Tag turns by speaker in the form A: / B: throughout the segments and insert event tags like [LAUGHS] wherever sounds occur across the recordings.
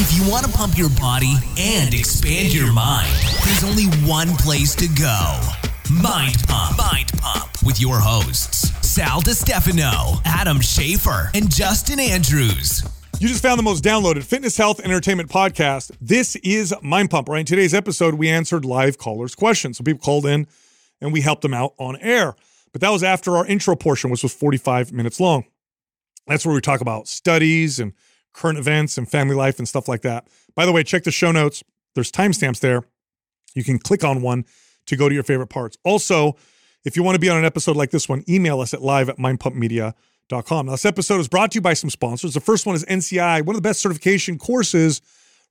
A: If you want to pump your body and expand your mind, there's only one place to go Mind Pump. Mind Pump with your hosts, Sal DiStefano, Adam Schaefer, and Justin Andrews.
B: You just found the most downloaded fitness, health, entertainment podcast. This is Mind Pump. Right in today's episode, we answered live callers' questions. So people called in and we helped them out on air. But that was after our intro portion, which was 45 minutes long. That's where we talk about studies and current events and family life and stuff like that. By the way, check the show notes. There's timestamps there. You can click on one to go to your favorite parts. Also, if you want to be on an episode like this one, email us at live at mindpumpmedia.com. Now, this episode is brought to you by some sponsors. The first one is NCI, one of the best certification courses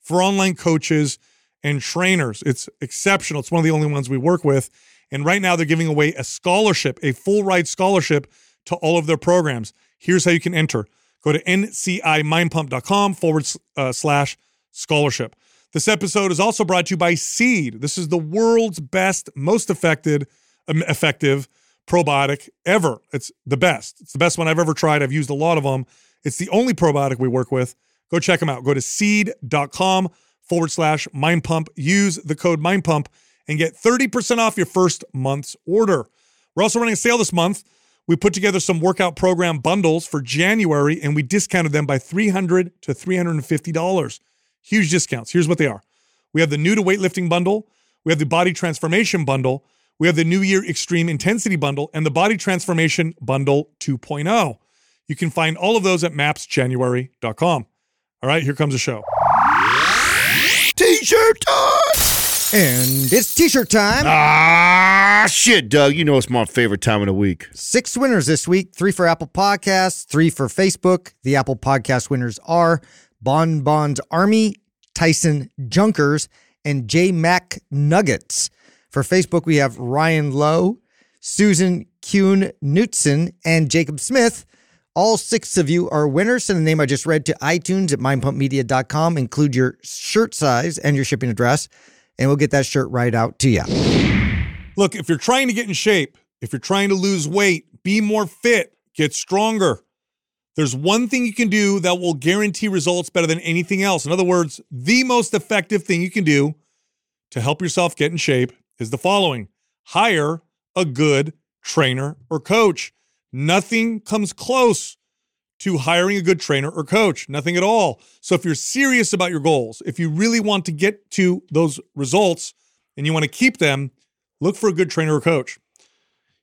B: for online coaches and trainers. It's exceptional. It's one of the only ones we work with. And right now, they're giving away a scholarship, a full ride scholarship to all of their programs. Here's how you can enter go to ncimindpump.com forward uh, slash scholarship. This episode is also brought to you by Seed. This is the world's best, most effective, um, effective probiotic ever. It's the best. It's the best one I've ever tried. I've used a lot of them. It's the only probiotic we work with. Go check them out. Go to seed.com forward slash mind pump. Use the code mind pump and get 30% off your first month's order. We're also running a sale this month. We put together some workout program bundles for January and we discounted them by 300 to $350. Huge discounts. Here's what they are we have the new to weightlifting bundle, we have the body transformation bundle, we have the New Year Extreme Intensity bundle, and the Body Transformation Bundle 2.0. You can find all of those at mapsjanuary.com. All right, here comes the show.
C: T-shirt time.
D: And it's t-shirt time.
C: Ah, shit, Doug. You know it's my favorite time of the week.
D: Six winners this week. Three for Apple Podcasts, three for Facebook. The Apple Podcast winners are Bon Bon's Army, Tyson Junkers, and J Mac Nuggets. For Facebook, we have Ryan Lowe, Susan Kuhn Knutson, and Jacob Smith. All six of you are winners. Send the name I just read to iTunes at mindpumpmedia.com. Include your shirt size and your shipping address, and we'll get that shirt right out to you.
B: Look, if you're trying to get in shape, if you're trying to lose weight, be more fit, get stronger, there's one thing you can do that will guarantee results better than anything else. In other words, the most effective thing you can do to help yourself get in shape is the following hire a good trainer or coach. Nothing comes close to hiring a good trainer or coach, nothing at all. So if you're serious about your goals, if you really want to get to those results and you want to keep them, look for a good trainer or coach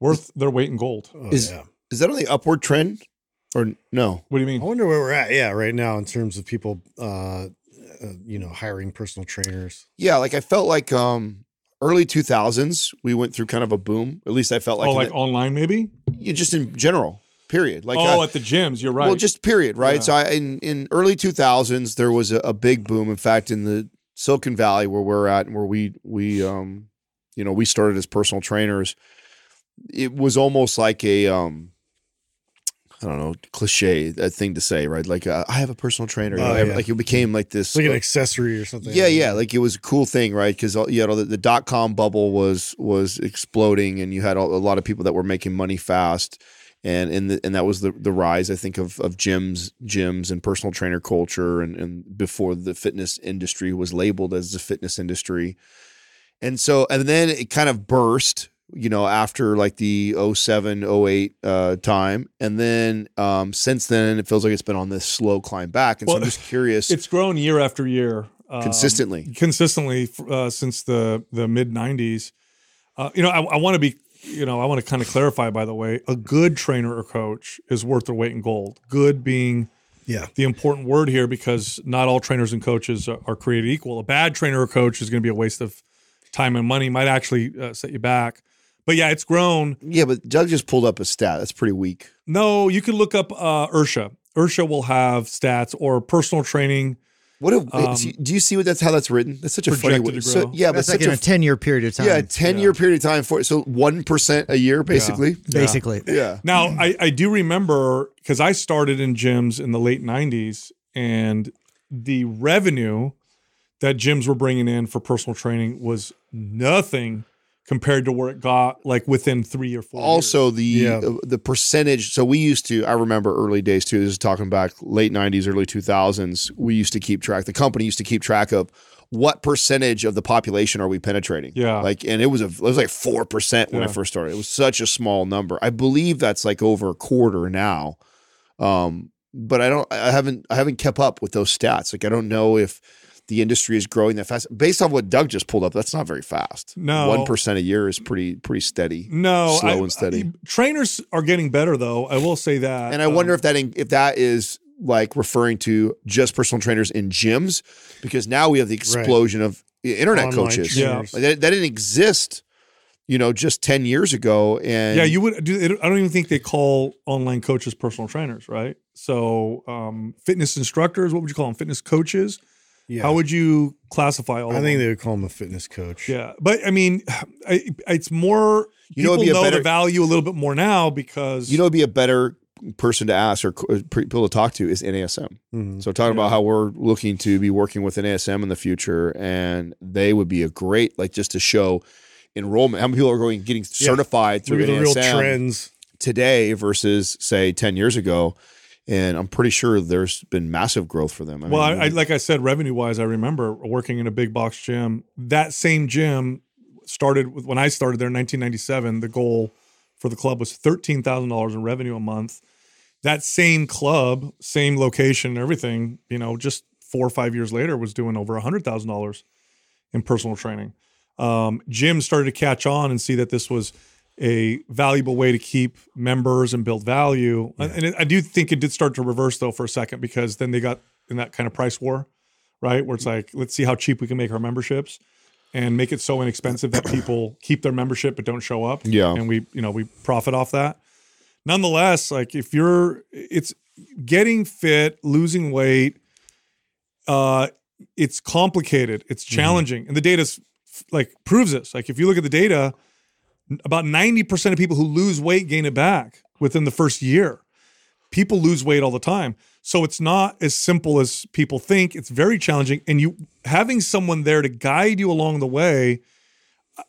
B: worth their weight in gold.
C: is is that on the upward trend or no?
B: What do you mean?
E: I wonder where we're at. Yeah, right now in terms of people, uh, uh you know, hiring personal trainers.
C: Yeah, like I felt like um early 2000s we went through kind of a boom. At least I felt like,
B: oh, like
C: the-
B: online maybe?
C: yeah, just in general. Period. Like
B: oh,
C: uh,
B: at the gyms, you're right.
C: Well, just period, right?
B: Yeah.
C: So I, in in early 2000s there was a, a big boom. In fact, in the Silicon Valley where we're at and where we we um you know, we started as personal trainers, it was almost like a um I don't know, cliche a thing to say, right? Like uh, I have a personal trainer. you
E: Oh,
C: know, I
E: yeah.
C: Like it became like this
E: It's like an
C: uh,
E: accessory or something.
C: yeah, yeah, like it was a cool thing, right? Because you know the, the dot com bubble was was exploding, and you had a a lot of people that were making money fast, and and the, and that was the the rise, I think, of of gyms, gyms, and personal trainer culture, and and before the fitness industry was labeled as the fitness industry, and so and then it kind of burst, you know, after like the 07, 08 uh, time, and then um, since then it feels like it's been on this slow climb back, and so I'm just curious, [LAUGHS]
B: it's grown year after year. um,
C: consistently.
B: consistently uh, since the the mid '90s. Uh, you know, I, I want to be, you know, I want to kind of clarify. By the way, a good trainer or coach is worth their weight in gold. Good being
E: Yeah.
B: the important word here because not all trainers and coaches are, are created equal. A bad trainer or coach is going to be a waste of time and money. Might actually uh, set you back. But yeah, it's grown.
C: Yeah, but Doug just pulled up a stat. That's pretty weak.
B: No, you can look up uh, IHRSA. IHRSA will have stats or personal training.
C: What? A,
B: Um,
C: do you see what that's how that's written? That's such a funny
B: projected
C: way. So,
B: grow.
C: yeah, but
D: That's like
C: such
D: in a
C: a
D: 10 year period of time.
C: yeah ten year period of time for so one percent a year basically.
D: basically.
C: Yeah.
B: Now, I, I do remember because I started in gyms in the late 90s, and the revenue that gyms were bringing in for personal training was nothing compared to where it got like within three or four.
C: also
B: years.
C: the
E: Yeah.
C: uh, the percentage so we used to i remember early days too this is talking back late 90s early 2000s we used to keep track the company used to keep track of what percentage of the population are we penetrating
B: Yeah.
C: like and it was a it was like 4% when i first started it was such a small number i believe that's like over a quarter now um but i don't i haven't i haven't kept up with those stats like i don't know if the industry is growing that fast based on what doug just pulled up that's not very fast
B: No.
C: 1% a year is pretty pretty steady
B: no
C: slow
B: I-
C: and steady.
B: I- trainers are getting better though. I will say that.
C: And I
B: Um,
C: wonder if that if that is like referring to just personal trainers in gyms, because now we have the explosion of internet
E: Online
C: coaches.
B: Yeah.
C: Like, that, that didn't exist, you know, just ten years ago. And
B: yeah, you would do. I don't even think they call online coaches personal trainers, right? So, um, fitness instructors. What would you call them? Fitness coaches.
E: Yeah.
B: How would you classify all?
E: I think they would call him a fitness coach.
B: Yeah, but I mean, [SIGHS] I, it's more.
C: You know, be a
B: know
C: better-
B: the value a little bit more now because
C: you know, be a better person to ask or people to talk to is NASM.
E: Mhm.
C: So talking about how we're looking to be working with NASM in the future, and they would be a great like just to show enrollment. How many people are going getting certified through
E: at the real
C: NASM?
E: trends.
C: today versus say 10 years ago and i'm pretty sure there's been massive growth for them I
B: Well,
C: mean,
B: I, I like I said, revenue wise, I remember working in a big box gym. That same gym started with when I started there in 1997. The goal for the club was thirteen thousand dollars in revenue a month. That same club, same location, everything, you know, just four or five years later, was doing over hundred thousand dollars in personal training. Um, gyms started to catch on and see that this was a valuable way to keep members and build value. And- And it, I do think it did start to reverse though for a second because then they got in that kind of price war, right? Where it's like, let's see how cheap we can make our memberships and make it so inexpensive that people keep their membership but don't show up.
C: Yeah.
B: And we, you know, we profit off that. Nonetheless, like if you're it's getting fit, losing weight, uh it's complicated, it's challenging. And the data's like proves this. Like if you look at the data, about 90% of people who lose weight gain it back within the first year. People lose weight all the time. So it's not as simple as people think. It's very challenging. And you having someone there to guide you along the way.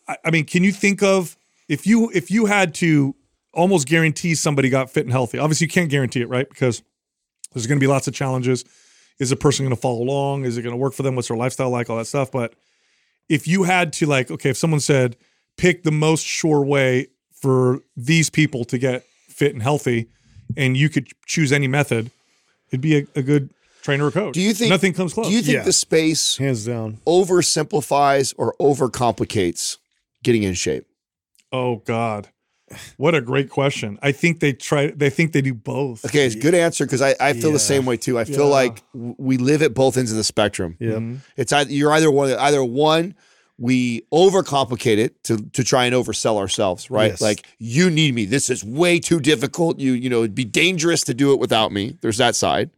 B: I, I mean, can you think of if you if you had to almost guarantee somebody got fit and healthy? Obviously, you can't guarantee it, right? Because there's going to be lots of challenges. Is a person going to follow along? Is it going to work for them? What's their lifestyle like? All that stuff. But if you had to like, okay, if someone said, pick the most sure way for these people to get fit and healthy, and you could choose any method, it'd be a, a good trainer or coach.
C: do you think
B: nothing comes close?
C: do you think
E: Yeah.
C: the space
E: Hands down.
C: oversimplifies or overcomplicates getting in shape
B: oh God, what a great question. I think they try. They think they do both.
C: okay it's a good answer because I, I feel
E: Yeah.
C: the same way too i feel
B: Yeah.
C: like we live at both ends of the spectrum
E: Yeah.
B: Mhm.
C: it's either you're either one either one we overcomplicate it to to try and oversell ourselves right
E: Yes.
C: like you need me this is way too difficult you you know it'd be dangerous to do it without me there's that side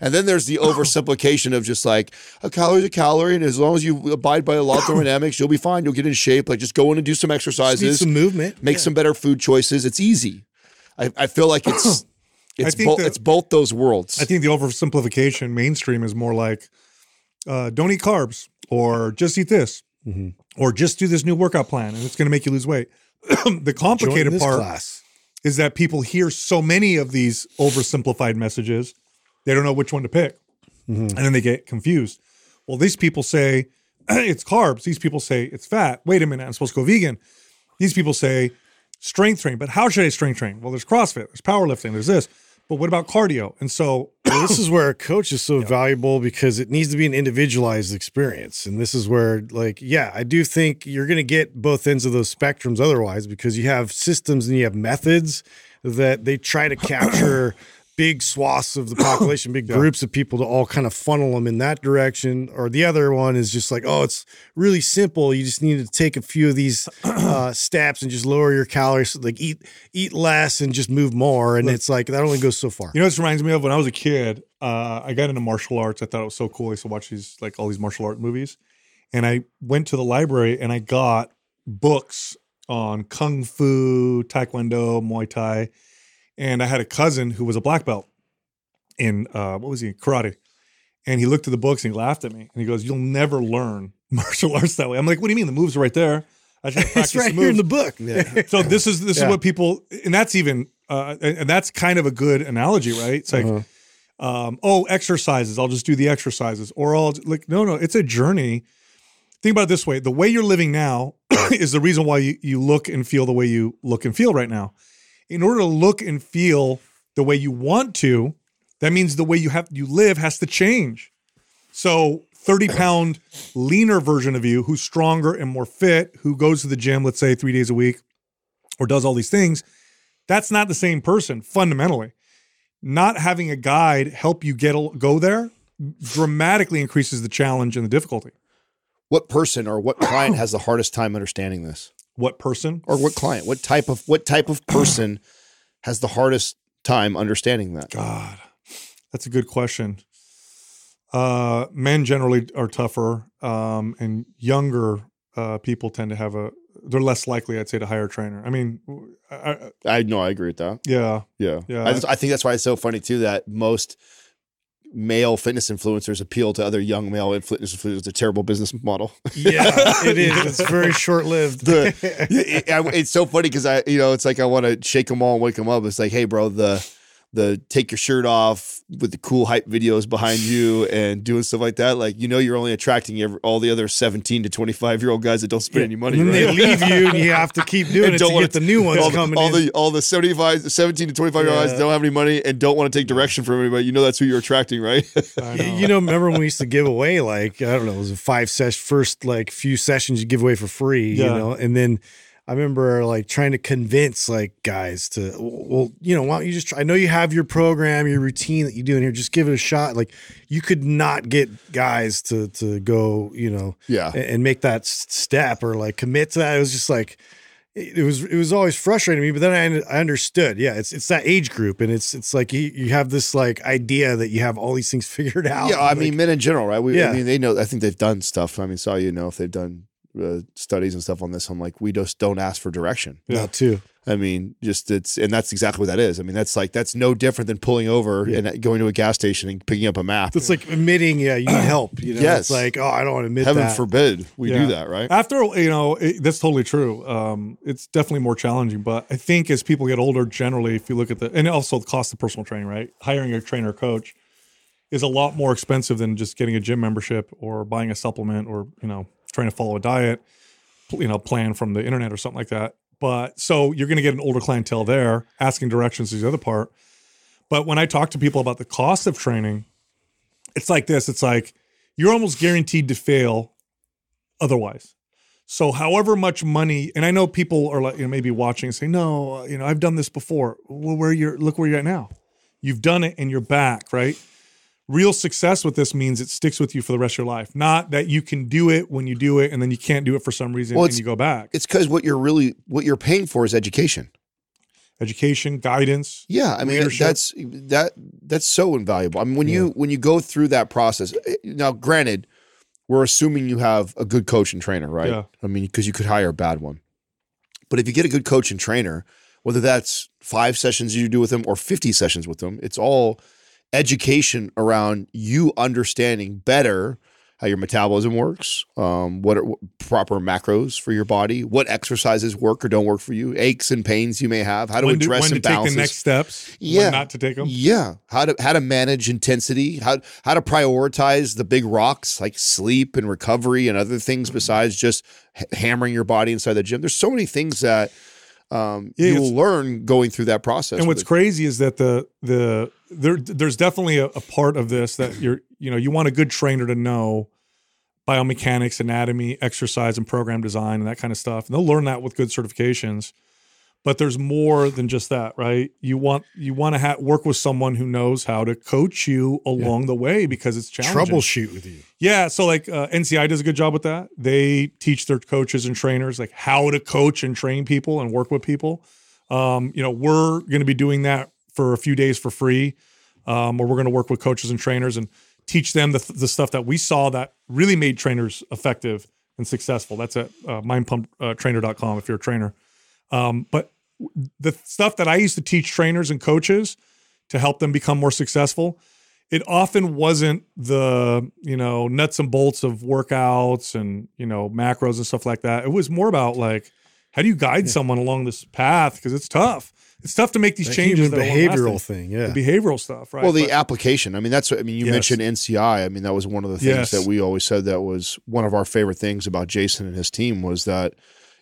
C: and then there's the [LAUGHS] oversimplification of just like a calorie is a calorie, and as long as you abide by the law of thermodynamics, you'll be fine. You'll get in shape. Like just go in and do some exercises,
E: some movement.
C: make
E: Yeah.
C: some better food choices. It's easy. I, I feel like it's [CLEARS THROAT] it's both it's both those worlds.
B: I think the oversimplification mainstream is more like, uh, don't eat carbs, or just eat this,
E: Mhm.
B: or just do this new workout plan, and it's going to make you lose weight. [CLEARS THROAT] the complicated part
E: class.
B: is that people hear so many of these oversimplified messages, they don't know which one to pick. And then they get confused. Well, these people say [CLEARS THROAT] it's carbs. These people say it's fat. Wait a minute, I'm supposed to go vegan. These people say strength train. But how should I strength train? Well, there's CrossFit, there's powerlifting, there's this. But what about cardio? And so
E: this is where a coach is so valuable because it needs to be an individualized experience. And this is where, like, yeah, I do think you're going to get both ends of those spectrums otherwise because you have systems and you have methods that they try to [CLEARS THROAT] capture big swaths of the [COUGHS] population, big groups of people to all kind of funnel them in that direction. Or the other one is just like, oh, it's really simple. You just need to take a few of these [COUGHS] uh, steps and just lower your calories, like eat eat less and just move more. And it's like that only goes so far.
B: You know, this reminds me of when I was a kid. Uh, I got into martial arts. I thought it was so cool. I used to watch these like all these martial art movies, and I went to the library and I got books on kung fu, taekwondo, muay thai, and I had a cousin who was a black belt in uh, what was he karate, and he looked at the books and he laughed at me and he goes, "You'll never learn [LAUGHS] martial arts that way." I'm like, "What do you mean? The moves are right there." I should have practiced
E: It's right
B: the
E: here in the book. [LAUGHS]
B: so this is this
E: Yeah.
B: is what people and that's even uh and, and that's kind of a good analogy right it's like
E: Uh-huh.
B: um oh exercises i'll just do the exercises or i'll like no no it's a journey think about it this way the way you're living now [CLEARS THROAT] is the reason why you, you look and feel the way you look and feel right now in order to look and feel the way you want to that means the way you have you live has to change so 30 pound leaner version of you who's stronger and more fit, who goes to the gym, let's say three days a week, or does all these things, that's not the same person fundamentally. Not having a guide help you get go there dramatically increases the challenge and the difficulty.
C: What person or what client [COUGHS] has the hardest time understanding this?
B: What person?
C: Or what client? What type of what type of person has the hardest time understanding that?
B: God, that's a good question. Uh, men generally are tougher, um, and younger uh, people tend to have a. They're less likely, I'd say, to hire a trainer. I mean, I, I,
C: I know I agree with that.
B: yeah,
C: Yeah.
B: Yeah.
C: I, just- I think that's why it's so funny too that most male fitness influencers appeal to other young male fitness influencers. It's a terrible business model.
E: Yeah, [LAUGHS] it is. It's very short lived.
C: the it- it's so funny because I you know it's like I want to shake them all and wake them up. It's like, hey, bro, the the take your shirt off with the cool hype videos behind you and doing stuff like that. Like you know, you're only attracting every, all the other 17 to 25 year old guys that don't spend any money.
E: and
C: right?
E: they leave you, and you have to [LAUGHS] keep doing
C: And
E: it
C: don't
E: to get the new ones
C: all the,
E: coming
C: all
E: in.
C: the all the 75 17 to 25 year old guys
E: Yeah.
C: don't have any money and don't want to take direction from anybody you know that's who you're attracting right [LAUGHS]
B: know.
E: You know, remember when we used to give away like I don't know, it was a five session first like few sessions you give away for free, you
B: Yeah.
E: know, and then I remember like trying to convince like guys to well, you know, why don't you just try? I know you have your program, your routine that you do in here, just give it a shot. Like you could not get guys to to go, you know,
C: Yeah.
E: and, and make that step or like commit to that. It was just like it was it was always frustrating to me, but then I, I understood. Yeah, it's it's that age group, and it's it's like you, you have this like idea that you have all these things [LAUGHS] figured out.
C: yeah i
E: Like,
C: mean men in general right we,
E: Yeah.
C: i mean they know i think they've done stuff i mean saw you know if they've done uh, studies and stuff on this i'm like we just don't ask for direction
E: not too.
C: I mean, just it's and that's exactly what that is. I mean, that's like that's no different than pulling over and going to a gas station and picking up a map.
E: It's like admitting, yeah, you need [CLEARS THROAT] help. You know,
C: Yes.
E: it's like, oh, I don't want to admit
C: Heaven
E: that.
C: forbid we
B: Yeah.
C: do that, right?
B: After you know, it, that's totally true. Um, it's definitely more challenging, but I think as people get older, generally, if you look at the and also the cost of personal training, right? Hiring a trainer or coach is a lot more expensive than just getting a gym membership or buying a supplement or you know trying to follow a diet, you know, plan from the internet or something like that. But so you're going to get an older clientele there asking directions is the other part. But when I talk to people about the cost of training, it's like this. It's like you're almost guaranteed to fail otherwise. So, however much money, and I know people are like, you know, maybe watching and say, no, you know, I've done this before. Well, where you're, look where you're at now. You've done it and you're back, right? Real success with this means it sticks with you for the rest of your life. Not that you can do it when you do it and then you can't do it for some reason
C: Well,
B: and you go back.
C: It's because what you're really what you're paying for is education.
B: Education, guidance.
C: Yeah, I mean
B: Leadership.
C: that's that that's so invaluable. I mean when you when you go through that process. eh, Now, granted, we're assuming you have a good coach and trainer, right?
B: Yeah.
C: I mean, because you could hire a bad one. But if you get a good coach and trainer, whether that's five sessions you do with them or 50 sessions with them, it's all education around you understanding better how your metabolism works, um, what are what proper macros for your body, what exercises work or don't work for you, aches and pains you may have, how to
B: when
C: address
B: when to take the next steps.
C: Yeah.
B: Not to take them.
C: Yeah, how to how to manage intensity, how how to prioritize the big rocks like sleep and recovery and other things besides just hammering your body inside the gym. There's so many things that um,
B: Yeah,
C: you will learn going through that process.
B: and what's
C: with-
B: crazy is that the the there there's definitely a, a part of this that you're you know you want a good trainer to know biomechanics anatomy exercise and program design and that kind of stuff and they'll learn that with good certifications but there's more than just that right you want you want to ha- work with someone who knows how to coach you along the way because it's challenging
E: troubleshoot with you.
B: yeah, so like uh, NCI does a good job with that. They teach their coaches and trainers like how to coach and train people and work with people. Um, you know, we're going to be doing that for a few days for free, um, where we're going to work with coaches and trainers and teach them the, the stuff that we saw that really made trainers effective and successful. That's at uh, mindpumptrainer.com if you're a trainer. Um, but the stuff that I used to teach trainers and coaches to help them become more successful it often wasn't the you know nuts and bolts of workouts and you know macros and stuff like that. It was more about like how do you guide someone along this path because it's tough. It's tough to make these
E: The
B: changes.
E: human behavioral thing, yeah.
B: The behavioral stuff, right?
C: Well, the
B: But-
C: application. I mean, that's. what I mean, you
B: Yes.
C: mentioned NCI. I mean, that was one of the things
B: Yes.
C: that we always said that was one of our favorite things about Jason and his team was that.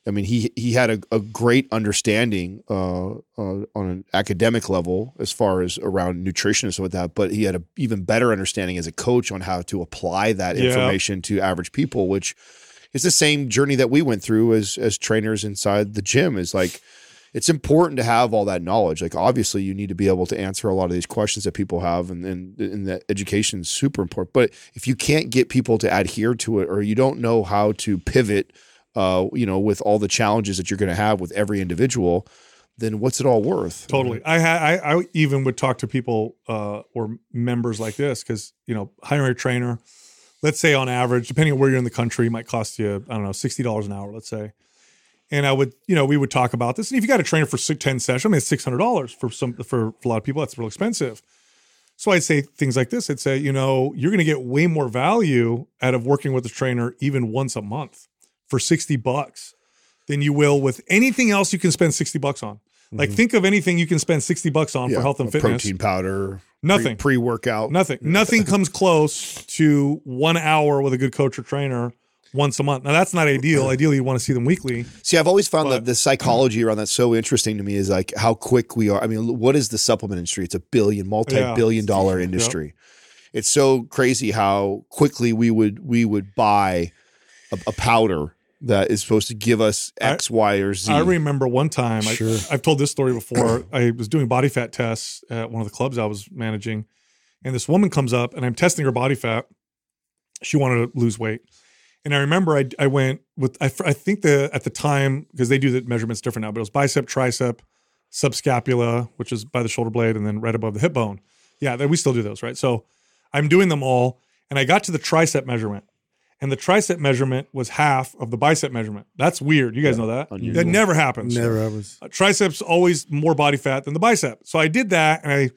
C: I mean, he he had a, a great understanding uh, uh, on an academic level as far as around nutrition and stuff like that, but he had an even better understanding as a coach on how to apply that
B: Yeah.
C: information to average people, which is the same journey that we went through as as trainers inside the gym. Is like it's important to have all that knowledge. Like obviously you need to be able to answer a lot of these questions that people have and and, and that education is super important. But if you can't get people to adhere to it or you don't know how to pivot uh, you know, with all the challenges that you're going to have with every individual, then what's it all worth?
B: Totally. I I, I even would talk to people uh, or members like this because you know hiring a trainer, let's say on average, depending on where you're in the country, might cost you I don't know sixty dollars an hour, let's say. And I would you know we would talk about this, and if you got a trainer for six, ten sessions, I mean it's six hundred dollars for some for a lot of people that's real expensive. So I'd say things like this. I'd say you know you're going to get way more value out of working with a trainer even once a month for sixty bucks than you will with anything else you can spend sixty bucks on. Like mm-hmm. think of anything you can spend 60 bucks on
C: Yeah,
B: for health and fitness.
C: protein powder,
B: Nothing.
C: pre workout,
B: Nothing. Nothing comes close to one hour with a good coach or trainer once a month. Now that's not ideal. Ideally, you want to see them weekly.
C: See, I've always found
B: But-
C: that the psychology around that so interesting to me is like how quick we are. I mean, what is the supplement industry? It's a billion, multi-billion dollar industry. It's so crazy how quickly we would we would buy a, a powder that is supposed to give us X, Y, or Z.
B: I remember one time,
E: Sure.
B: I, I've told this story before. [CLEARS THROAT] I was doing body fat tests at one of the clubs I was managing, and this woman comes up and I'm testing her body fat. She wanted to lose weight. And I remember I, I went with, I, I think the, at the time, because they do the measurements different now, but it was bicep, tricep, subscapula, which is by the shoulder blade, and then right above the hip bone. Yeah, we still do those, right? So I'm doing them all. And I got to the tricep measurement and the tricep measurement was half of the bicep measurement. That's weird. You guys know that.
C: unusual.
B: That never happens.
E: Never happens.
B: Uh, triceps always more body fat than the bicep. So I did that and I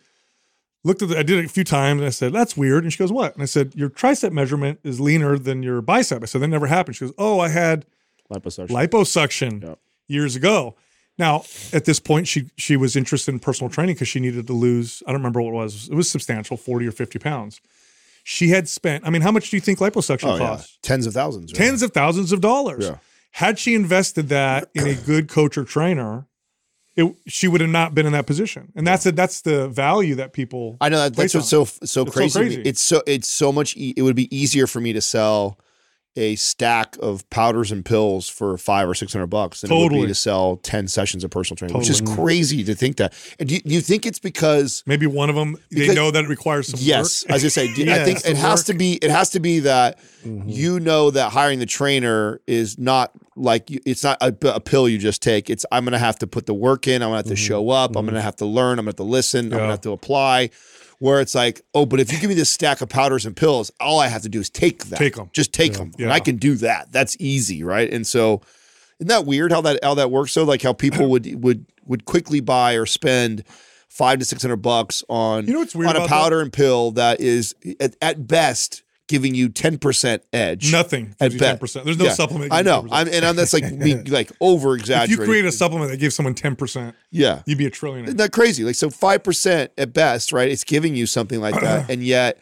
B: looked at the, I did it a few times and I said, that's weird. And she goes, what? And I said, your tricep measurement is leaner than your bicep. I said, that never happened. She goes, oh, I had
C: Liposuction.
B: liposuction
C: Yep.
B: years ago. Now, at this point, she she was interested in personal training because she needed to lose. I don't remember what it was. It was substantial, forty or fifty pounds. She had spent. I mean, how much do you think liposuction
C: oh yeah,
B: costs?
C: tens of thousands. right?
B: Tens of thousands of dollars.
C: Yeah.
B: Had she invested that in a good coach or trainer, it, she would have not been in that position. And that's a, that's the value that people.
C: I know that, that's what's so so
B: so
C: crazy. to
B: crazy.
C: It's so it's so much. E- it would be easier for me to sell a stack of powders and pills for five or six hundred bucks than it would be to sell ten sessions of personal training, which is crazy to think that. And do you, do you think it's because?
B: Maybe one of them they know that it requires some
C: Yes,
B: work.
C: I was gonna say. do- I think it has
E: work.
C: to be. It has to be that
B: Mm-hmm.
C: you know that hiring the trainer is not like it's not a, a pill you just take. It's I'm gonna have to put the work in. I'm gonna have to show up. I'm gonna have to learn. I'm gonna have to listen. I'm
B: Mm-hmm.
C: Gonna have to apply. Where it's like, oh, but if you give me this stack of powders and pills, all I have to do is take that.
B: Take 'em.
C: Just take them, and I can do that. That's easy, right? And so, isn't that weird how that how that works? So, like how people would would would quickly buy or spend five to six hundred bucks on
B: You know what's weird
C: on a
B: about that?
C: powder and pill that is at, at best giving you ten percent edge.
B: Nothing.
C: at
B: you
C: best.
B: 10%. There's no
C: Yeah,
B: supplement.
C: I know. I'm, and I'm, that's like me, [LAUGHS] like over
B: if you create a supplement that gives someone 10%,
C: yeah,
B: you'd be a trillionaire.
C: isn't that crazy? Like so, five percent at best, right? It's giving you something like that, [CLEARS THROAT] and yet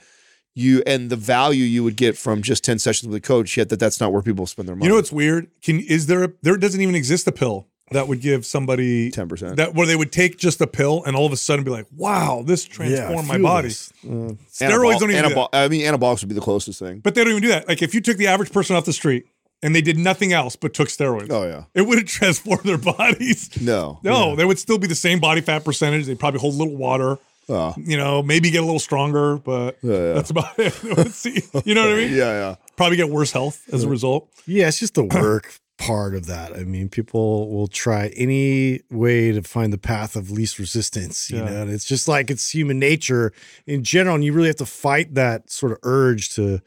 C: you and the value you would get from just ten sessions with a coach. Yet that that's not where people spend their money.
B: You know what's weird? Can is there a, there doesn't even exist a pill that would give somebody
C: 10%.
B: that where they would take just a pill and all of a sudden be like, "Wow, this transformed my body."
E: this. Uh,
B: Steroids don't even do
C: Anabol-
B: that.
C: I mean, anabolics would be the closest thing.
B: But they don't even do that. Like if you took the average person off the street and they did nothing else but took steroids,
C: Oh yeah,
B: it wouldn't [LAUGHS] transform their bodies.
C: no,
B: No, they would still be the same body fat percentage. They'd probably hold a little water.
C: Oh.
B: You know, maybe get a little stronger, but
C: Yeah, yeah.
B: that's about [LAUGHS] it. See. You know what I mean? [LAUGHS]
C: yeah, yeah.
B: Probably get worse health as a result.
E: Yeah, it's just the work [CLEARS THROAT] part of that. I mean, people will try any way to find the path of least resistance, you
B: Yeah.
E: know, and it's just like it's human nature in general. And you really have to fight that sort of urge to,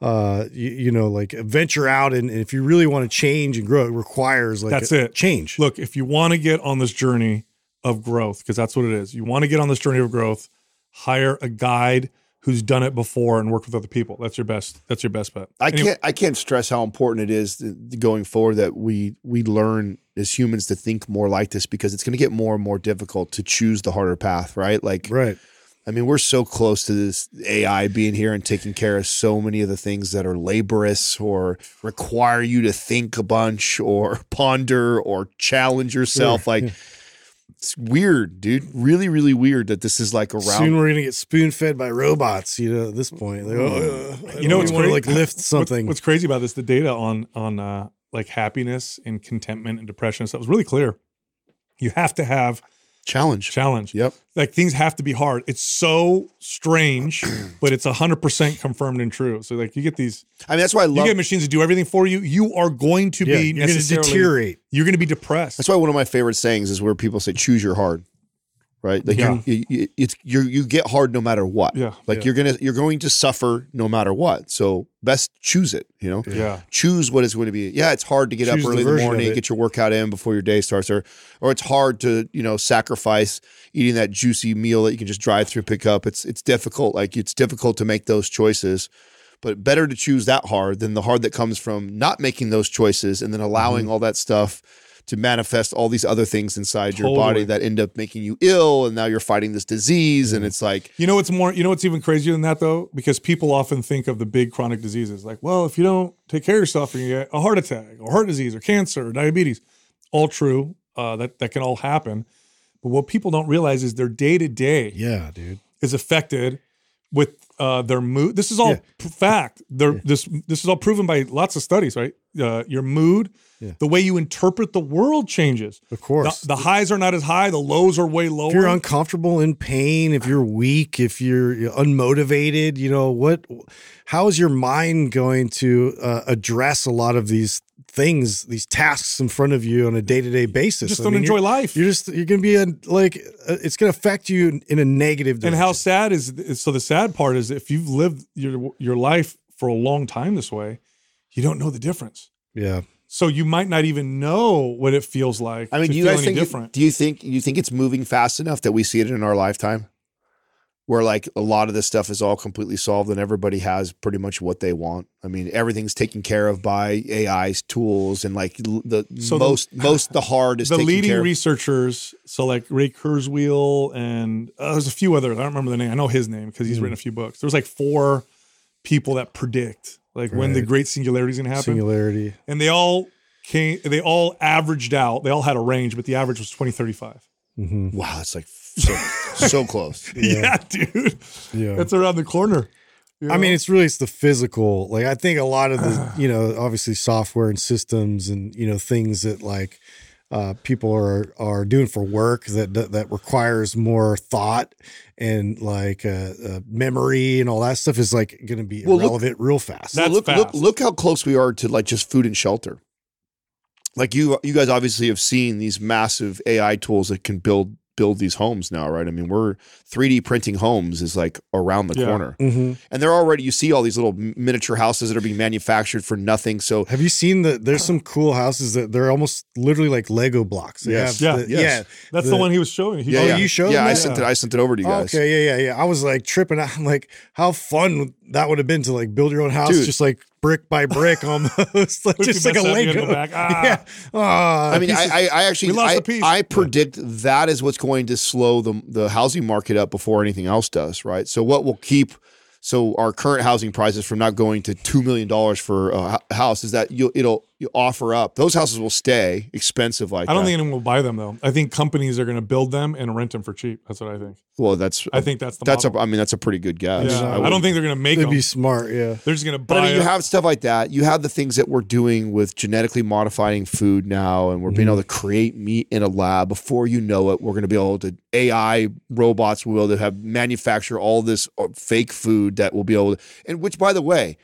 E: uh, you, you know, like venture out. And, and if you really want to change and grow, it requires like
B: That's it.
E: change.
B: Look, if you want to get on this journey of growth, because that's what it is, you want to get on this journey of growth, hire a guide who's done it before and worked with other people. That's your best. That's your best bet.
C: I
B: Anyway,
C: can't I can't stress how important it is going forward that we we learn as humans to think more like this because it's going to get more and more difficult to choose the harder path, right? Like
E: Right.
C: I mean, we're so close to this AI being here and taking care of so many of the things that are laborious or require you to think a bunch or [LAUGHS] ponder or challenge yourself. Like, it's weird, dude. Really, really weird that this is like around.
E: Soon we're gonna get spoon fed by robots. You know, at this point, like, oh, uh,
B: you know what's
E: want to like lift something.
B: what's crazy about this? The data on on uh, like happiness and contentment and depression and stuff was really clear. You have to have
C: challenge.
B: challenge.
C: Yep.
B: Like things have to be hard. It's so strange, [CLEARS THROAT] but it's hundred percent confirmed and true. So like you get these,
C: I mean, that's why I
B: you get machines to do everything for you. You are going to
E: yeah,
B: be
E: you're gonna
B: necessarily
E: deteriorate.
B: You're going to be depressed.
C: That's why one of my favorite sayings is where people say, "Choose your hard." Right, like
B: Yeah.
C: you, you, it's you you get hard no matter what.
B: Yeah,
C: like
B: yeah.
C: you're gonna you're going to suffer no matter what. So best choose it. You know,
B: yeah.
C: choose what is going to be. Yeah, it's hard to get
E: Choose
C: up
E: the
C: early in the morning, get your workout in before your day starts, or or it's hard to you know sacrifice eating that juicy meal that you can just drive through pick up. It's it's difficult. Like it's difficult to make those choices, but better to choose that hard than the hard that comes from not making those choices and then allowing
B: Mm-hmm.
C: all that stuff to manifest all these other things inside your body that end up making you ill, and now you're fighting this disease, and it's like
B: You know what's more? You know what's even crazier than that though, because people often think of the big chronic diseases like, well, if you don't take care of yourself, you get a heart attack or heart disease or cancer or diabetes. All true. Uh, that that can all happen. But what people don't realize is their day to day
E: Yeah, dude.
B: is affected with uh, their mood. This is all
E: Yeah.
B: fact. They're, This this is all proven by lots of studies, right? Uh, your mood,
E: Yeah.
B: the way you interpret the world changes.
E: Of course.
B: The, the highs are not as high. The lows are way lower.
E: if you're uncomfortable in pain, if you're weak, if you're unmotivated, you know what? How is your mind going to uh, address a lot of these things, these tasks in front of you on a day to day basis?
B: just
E: I
B: don't
E: mean,
B: enjoy
E: you're-
B: life.
E: You're just you're gonna be a like uh, it's gonna affect you in, in a negative. Direction.
B: and how sad is is- so the sad part is if you've lived your your life for a long time this way you don't know the difference
E: Yeah,
B: so you might not even know what it feels like
C: I mean,
B: to
C: do you
B: feel
C: guys think?
B: different
C: Do you think you think it's moving fast enough that we see it in our lifetime, where like a lot of this stuff is all completely solved and everybody has pretty much what they want? I mean, everything's taken care of by AI's tools and like the
B: So the-
C: most most the hard is
B: the
C: taken
B: leading
C: care of.
B: researchers so like ray kurzweil and uh, there's a few others i don't remember the name i know his name because he's
C: Hmm.
B: written a few books there's like four people that predict like when the great singularity is going to happen
E: singularity.
B: and they all came they all averaged out they all had a range but the average was 2035
E: Mm-hmm.
C: wow, it's like so [LAUGHS] so close.
B: yeah, dude
E: Yeah,
B: that's around the corner you
E: I mean, it's really it's the physical. Like I think a lot of the [SIGHS] you know obviously software and systems and you know things that like uh, people are are doing for work that that, that requires more thought and like uh, uh, memory and all that stuff is like going to be
C: Well, look-
E: irrelevant real fast.
B: That's
C: look, look look how close we are to like just food and shelter. Like you you guys obviously have seen these massive AI tools that can build build these homes now, right? I mean, we're 3D printing homes is like around the
B: Yeah.
C: corner.
E: Mhm.
C: And they're already you see all these little miniature houses that are being manufactured for nothing. So
E: Have you seen the? There's some cool houses that they're almost literally like Lego blocks. They
C: Yes.
E: have
B: Yeah.
E: the-
C: Yes.
E: yeah.
B: That's the, one he was showing. He
C: yeah,
E: Oh,
C: yeah.
E: you showed
C: Yeah,
E: them
C: I
E: that?
C: sent it I sent it over to you guys.
E: Okay, yeah, yeah, yeah. I was like tripping out. [LAUGHS] I'm like, how fun that would have been to like build your own house,
C: Dude.
E: just like brick by brick, [LAUGHS] almost [LAUGHS] like just like a
B: mess up, you gotta
E: Lego.
B: Ah. [LAUGHS]
E: Yeah. Ah,
C: I mean, I, I, I actually,
B: We lost
C: I,
B: a piece.
C: I predict that is what's going to slow the the housing market up before anything else does, right? So what will keep so our current housing prices from not going to two million dollars for a house is that you'll it'll you offer up those houses will stay expensive like
B: I don't
C: that.
B: think anyone will buy them though. I think companies are going to build them and rent them for cheap. That's what I think.
C: well that's
B: I think that's the
C: that's a
B: model.
C: I mean that's a pretty good guess.
B: yeah,
C: I
B: I, don't think they're going to make
E: they'd
B: them.
E: be smart. Yeah.
B: they're just going to buy.
C: But I mean, you
B: it.
C: have stuff like that. You have the things that we're doing with genetically modifying food now, and we're being
B: Mm-hmm.
C: able to create meat in a lab. Before you know it, we're going to be able to AI robots will be able to have manufacture all this uh, fake food that will be able to. And which, by the way,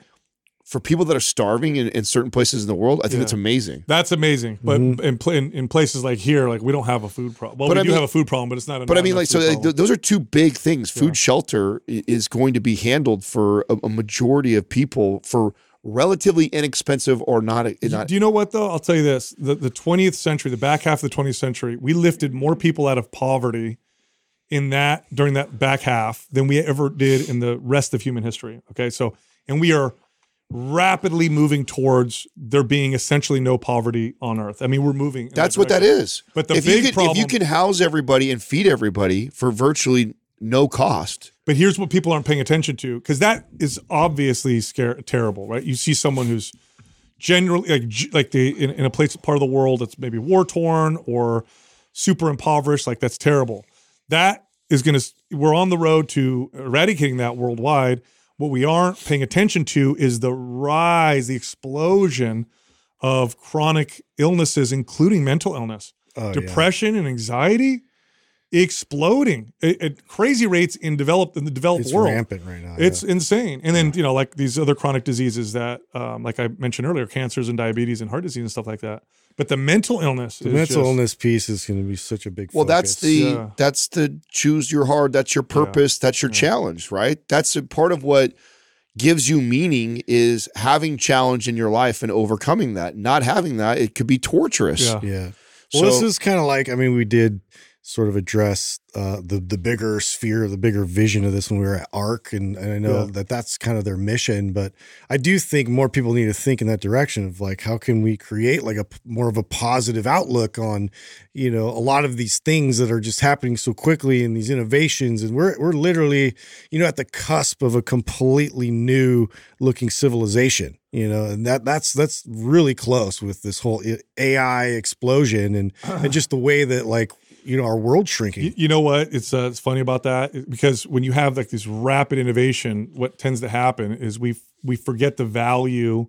C: for people that are starving in, in certain places in the world, I think
B: Yeah.
C: that's amazing.
B: That's amazing, but
C: Mm-hmm.
B: in, in in places like here, like we don't have a food problem. Well,
C: But
B: we
C: I
B: do
C: mean-
B: have a food problem, but it's not.
C: But I mean, like, so like, th- those are two big things. Food
B: Yeah.
C: shelter is going to be handled for a, a majority of people for relatively inexpensive or not. not
B: do you know what though? I'll tell you this: the the twentieth century, the back half of the twentieth century, we lifted more people out of poverty in that during that back half than we ever did in the rest of human history. Okay, so and we are rapidly moving towards there being essentially no poverty on Earth. I mean, we're moving.
C: That's what that is.
B: But the
C: if
B: big
C: you can, if you can house everybody and feed everybody for virtually no cost,
B: But here's what people aren't paying attention to because that is obviously scare terrible, right? You see someone who's generally like like the in, in a place part of the world that's maybe war torn or super impoverished, like that's terrible. That is going to we're on the road to eradicating that worldwide. What we aren't paying attention to is the rise, the explosion of chronic illnesses, including mental illness,
E: Oh, yeah.
B: depression, and anxiety exploding at, crazy rates in developed in the developed
E: It's
B: world.
E: rampant right now.
B: It's
E: yeah.
B: insane. And then, you know, like these other chronic diseases that, um, like I mentioned earlier, cancers and diabetes and heart disease and stuff like that. But the mental illness
E: the
B: is
E: mental
B: just-
E: illness piece is going to be such a big.
C: well, that's the
B: Yeah.
C: that's the choose your heart. That's your purpose. That's your challenge, right? That's a part of what gives you meaning is having challenge in your life and overcoming that. Not having that, it could be torturous.
B: Yeah.
E: Yeah. Well, this is kind of like I mean, we did sort of address uh, the the bigger sphere, the bigger vision of this when we were at ARC, and, and I know
B: Yeah.
E: that that's kind of their mission. But I do think more people need to think in that direction of like, how can we create like a more of a positive outlook on, you know, a lot of these things that are just happening so quickly and these innovations, and we're we're literally, you know, at the cusp of a completely new looking civilization you know and that that's that's really close with this whole ai explosion and and just the way that like you know our world shrinking
B: You, you know what? It's uh, it's funny about that because when you have like this rapid innovation, what tends to happen is we we forget the value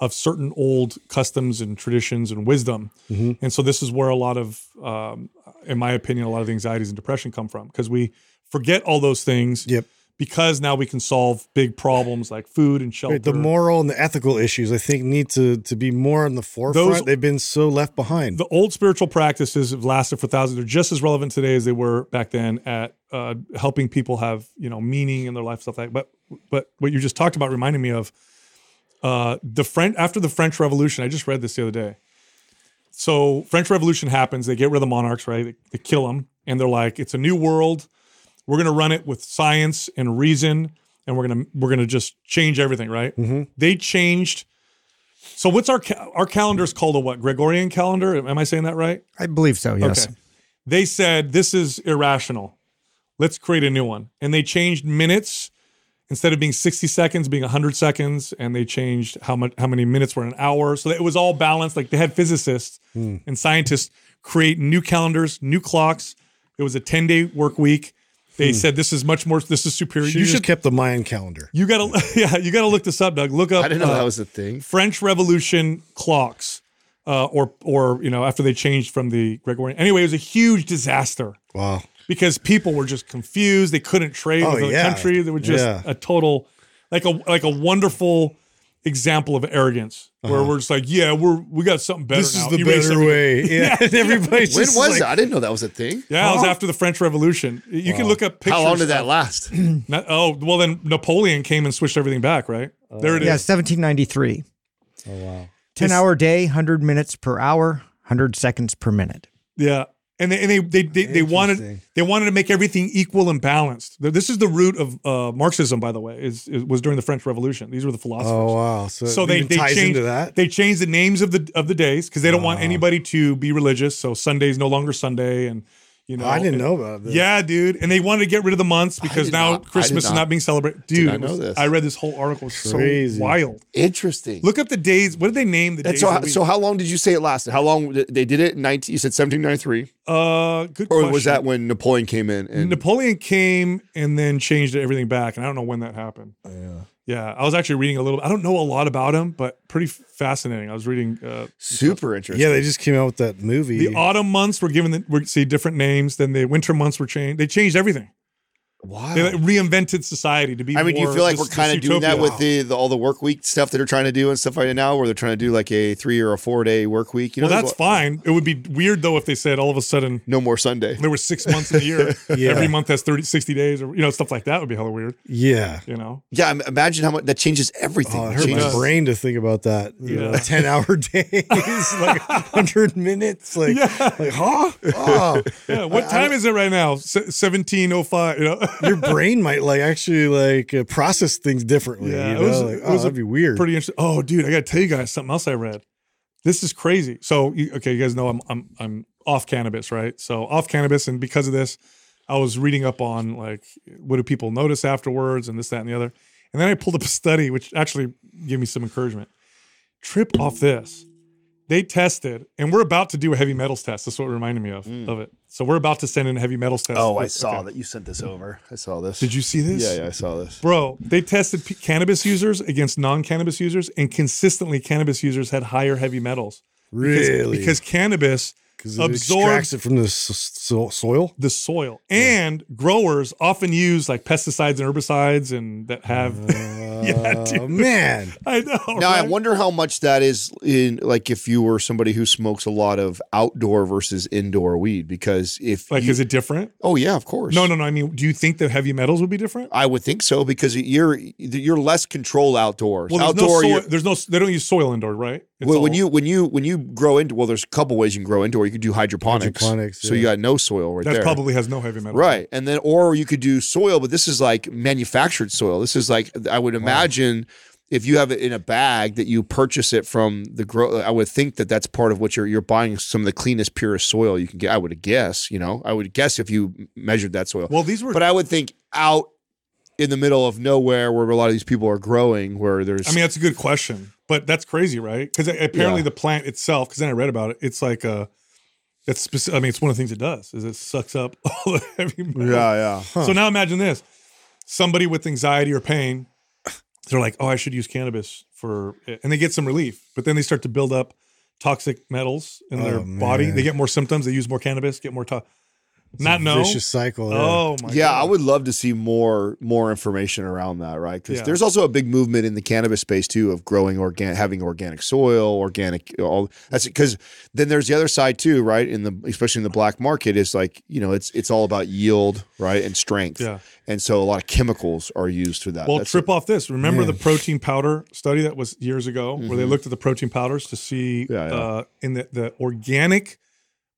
B: of certain old customs and traditions and wisdom,
E: Mm-hmm.
B: and so this is where a lot of, um, in my opinion, a lot of the anxieties and depression come from because we forget all those things.
E: Yep.
B: Because now we can solve big problems like food and shelter.
E: Right, the moral and the ethical issues i think need to to be more on the forefront
B: Those-
E: they've been so left behind
B: the old spiritual practices have lasted for thousands. They're just as relevant today as they were back then at uh, helping people have you know meaning in their life, stuff like. That. But but what you just talked about reminded me of uh, the French after the French Revolution. I just read this the other day. So French Revolution happens. They get rid of the monarchs, right? They, they kill them, and they're like, "It's a new world. We're going to run it with science and reason, and we're gonna we're gonna just change everything." Right? Mm-hmm. They changed. So what's our ca- our calendar is called a what? Gregorian calendar? Am I saying that right?
D: I believe so. Yes.
B: Okay. They said this is irrational. Let's create a new one. And they changed minutes instead of being 60 seconds being 100 seconds and they changed how much how many minutes were an hour. So that it was all balanced like they had physicists hmm. and scientists create new calendars, new clocks. It was a 10-day work week. They said this is much more this is superior.
E: you,
B: you
E: just
B: should
E: kept the mayan calendar
B: you got to [LAUGHS] yeah, you got to look this up, Doug. Look up
C: I didn't know
B: uh,
C: that was a thing.
B: French Revolution clocks, uh, or or you know after they changed from the Gregorian. Anyway, it was a huge disaster
E: wow
B: because people were just confused. They couldn't trade
E: Oh,
B: with the
E: yeah.
B: country. They were just
E: Yeah.
B: a total, like a like a wonderful example of arrogance where we're just like, yeah, we're we got something better
E: Uh-huh. this
B: now.
E: is the
B: Erase
E: better
B: everything.
E: way [LAUGHS] yeah, and [LAUGHS] everybody's
C: When was
E: like,
C: that? I didn't know that was a thing.
B: Yeah, it was after the French Revolution. You can look up pictures.
C: How long did that last?
B: not- oh, well, then Napoleon came and switched everything back, right? there it is.
D: Yeah, 1793.
E: oh wow
D: 10
B: This-
D: hour day, 100 minutes per hour, 100 seconds per minute.
B: Yeah. And they, and they, they, they, they wanted they wanted to make everything equal and balanced. This is the root of uh, Marxism, by the way. Is, is was during the French Revolution. These were the philosophers.
E: oh wow so,
B: so
E: it
B: they they
E: ties
B: changed
E: into that
B: they changed the names of the of the days because they don't want anybody to be religious. So Sunday's no longer Sunday, and you know
E: i didn't know about this
B: Yeah, dude, and they wanted to get rid of the months because now
C: not-
B: Christmas
C: did
B: is
C: not-
B: not being celebrated. Dude,
C: not
B: it was-
C: know this.
B: I read this whole article. It's so
E: Crazy.
B: wild.
C: Interesting.
B: Look up the days. What did they name the
C: and
B: days?
C: so, how,
B: the
C: so how long did you say it lasted? How long did- they did it? in 19, you said 1793,
B: uh, good
C: or
B: question.
C: was that when Napoleon came in? And
B: Napoleon came and then changed everything back, and I don't know when that happened. Yeah, yeah. I was actually reading a little. I don't know a lot about him, but pretty fascinating. I was reading. Uh,
C: super interesting.
E: yeah they just came out with that movie
B: the autumn months were given the, were see different names. Then the winter months were changed. They changed everything.
C: Wow.
B: They like, reinvented society to be.
C: I mean, do you feel like
B: this-
C: we're kind of
B: this
C: doing that with the, the all the work week stuff that they're trying to do and stuff right now, where they're trying to do like a three or a four day work week? You know,
B: Well,
C: there's
B: that's fine. It would be weird though if they said all of a sudden
C: no more Sunday.
B: there were six months in a year. [LAUGHS]
E: Yeah.
B: Every month has 30, 60 days, or you know, stuff like that would be hella weird.
E: Yeah.
B: You know,
C: Yeah, imagine how much that changes everything.
E: Oh, it
C: It
E: hurt my
C: changes-
E: brain to think about that. You know,
B: Yeah. [LAUGHS]
E: ten hour days, [LAUGHS] like hundred minutes. Like, like, huh? Oh,
B: yeah. What time is it right now? Seventeen oh five. You know,
E: your brain might like actually like uh, process things differently.
B: Yeah,
E: you
B: it was-
E: like,
B: it
E: oh,
B: was
E: that'd be weird.
B: pretty interesting. Oh, dude, I got to tell you guys something else I read. This is crazy. So, you, okay, you guys know I'm I'm I'm off cannabis, right? So off cannabis, and because of this, I was reading up on like what do people notice afterwards, and this, that, and the other. And then I pulled up a study, which actually gave me some encouragement. Trip off this. They tested, and we're about to do a heavy metals test. That's what it reminded me of of it. So we're about to send in a heavy metals test.
C: Mm. Oh, I saw
B: okay.
C: that you sent this over. I saw this.
B: Did you see this?
C: Yeah, yeah, I saw this.
B: Bro, they tested p- cannabis users against non-cannabis users, and consistently, cannabis users had higher heavy metals. Because-
E: Really?
B: Because, cannabis
E: 'Cause it
B: absorbs
E: extracts it from the so- soil.
B: the soil, and growers often use like pesticides and herbicides, and that have. [LAUGHS] yeah,
E: Oh
B: dude.
E: man, [LAUGHS]
B: I know.
C: Now I wonder how much that is in like if you were somebody who smokes a lot of outdoor versus indoor weed because if
B: Like,
C: you-
B: is it different?
C: oh yeah of course
B: No, no, no. I mean, do you think the heavy metals would be different?
C: I would think so because you're you're less control outdoors
B: Well, there's
C: outdoor
B: no soil. There's no. They don't use soil indoor, right? It's
C: well, when
B: all-
C: you when you when you grow into well there's a couple ways you can grow indoor you could do hydroponics,
E: Hydroponics,
C: so you got no soil right
B: that
C: there
B: probably has no heavy metals.
C: Right. And then, or you could do soil, but this is like manufactured soil. This is like, I would imagine if you have it in a bag that you purchase it from the grow, I would think that that's part of what you're, you're buying some of the cleanest, purest soil you can get. I would guess, you know, I would guess if you measured that soil.
B: Well, these were.
C: but I would think out in the middle of nowhere where a lot of these people are growing, where there's,
B: I mean, that's a good question, but that's crazy, right? Because apparently
C: Yeah.
B: the plant itself, because then I read about it, it's like a, it's specific. I mean, it's one of the things it does is it sucks up [LAUGHS] all the heavy metals.
C: yeah, yeah.
B: So now imagine this: somebody with anxiety or pain, they're like, "Oh, I should use cannabis for," and they get some relief, but then they start to build up toxic metals in oh, their
E: Oh,
B: body. They get more symptoms. They use more cannabis, get more. To- Not no.
E: vicious cycle. yeah.
B: Oh my.
C: yeah,
B: God.
C: I would love to see more more information around that, right? Because
B: Yeah.
C: there's also a big movement in the cannabis space too of growing organic, having organic soil, organic. All that's because then there's the other side too, right? In the especially in the black market is like you know it's it's all about yield, right, and strength.
B: Yeah.
C: and so a lot of chemicals are used for that.
B: Well,
C: That's-
B: trip off this. Remember
E: Yeah.
B: the protein powder study that was years ago, where they looked at the protein powders to see
C: Mm-hmm. Yeah, yeah.
B: Uh, in the, the organic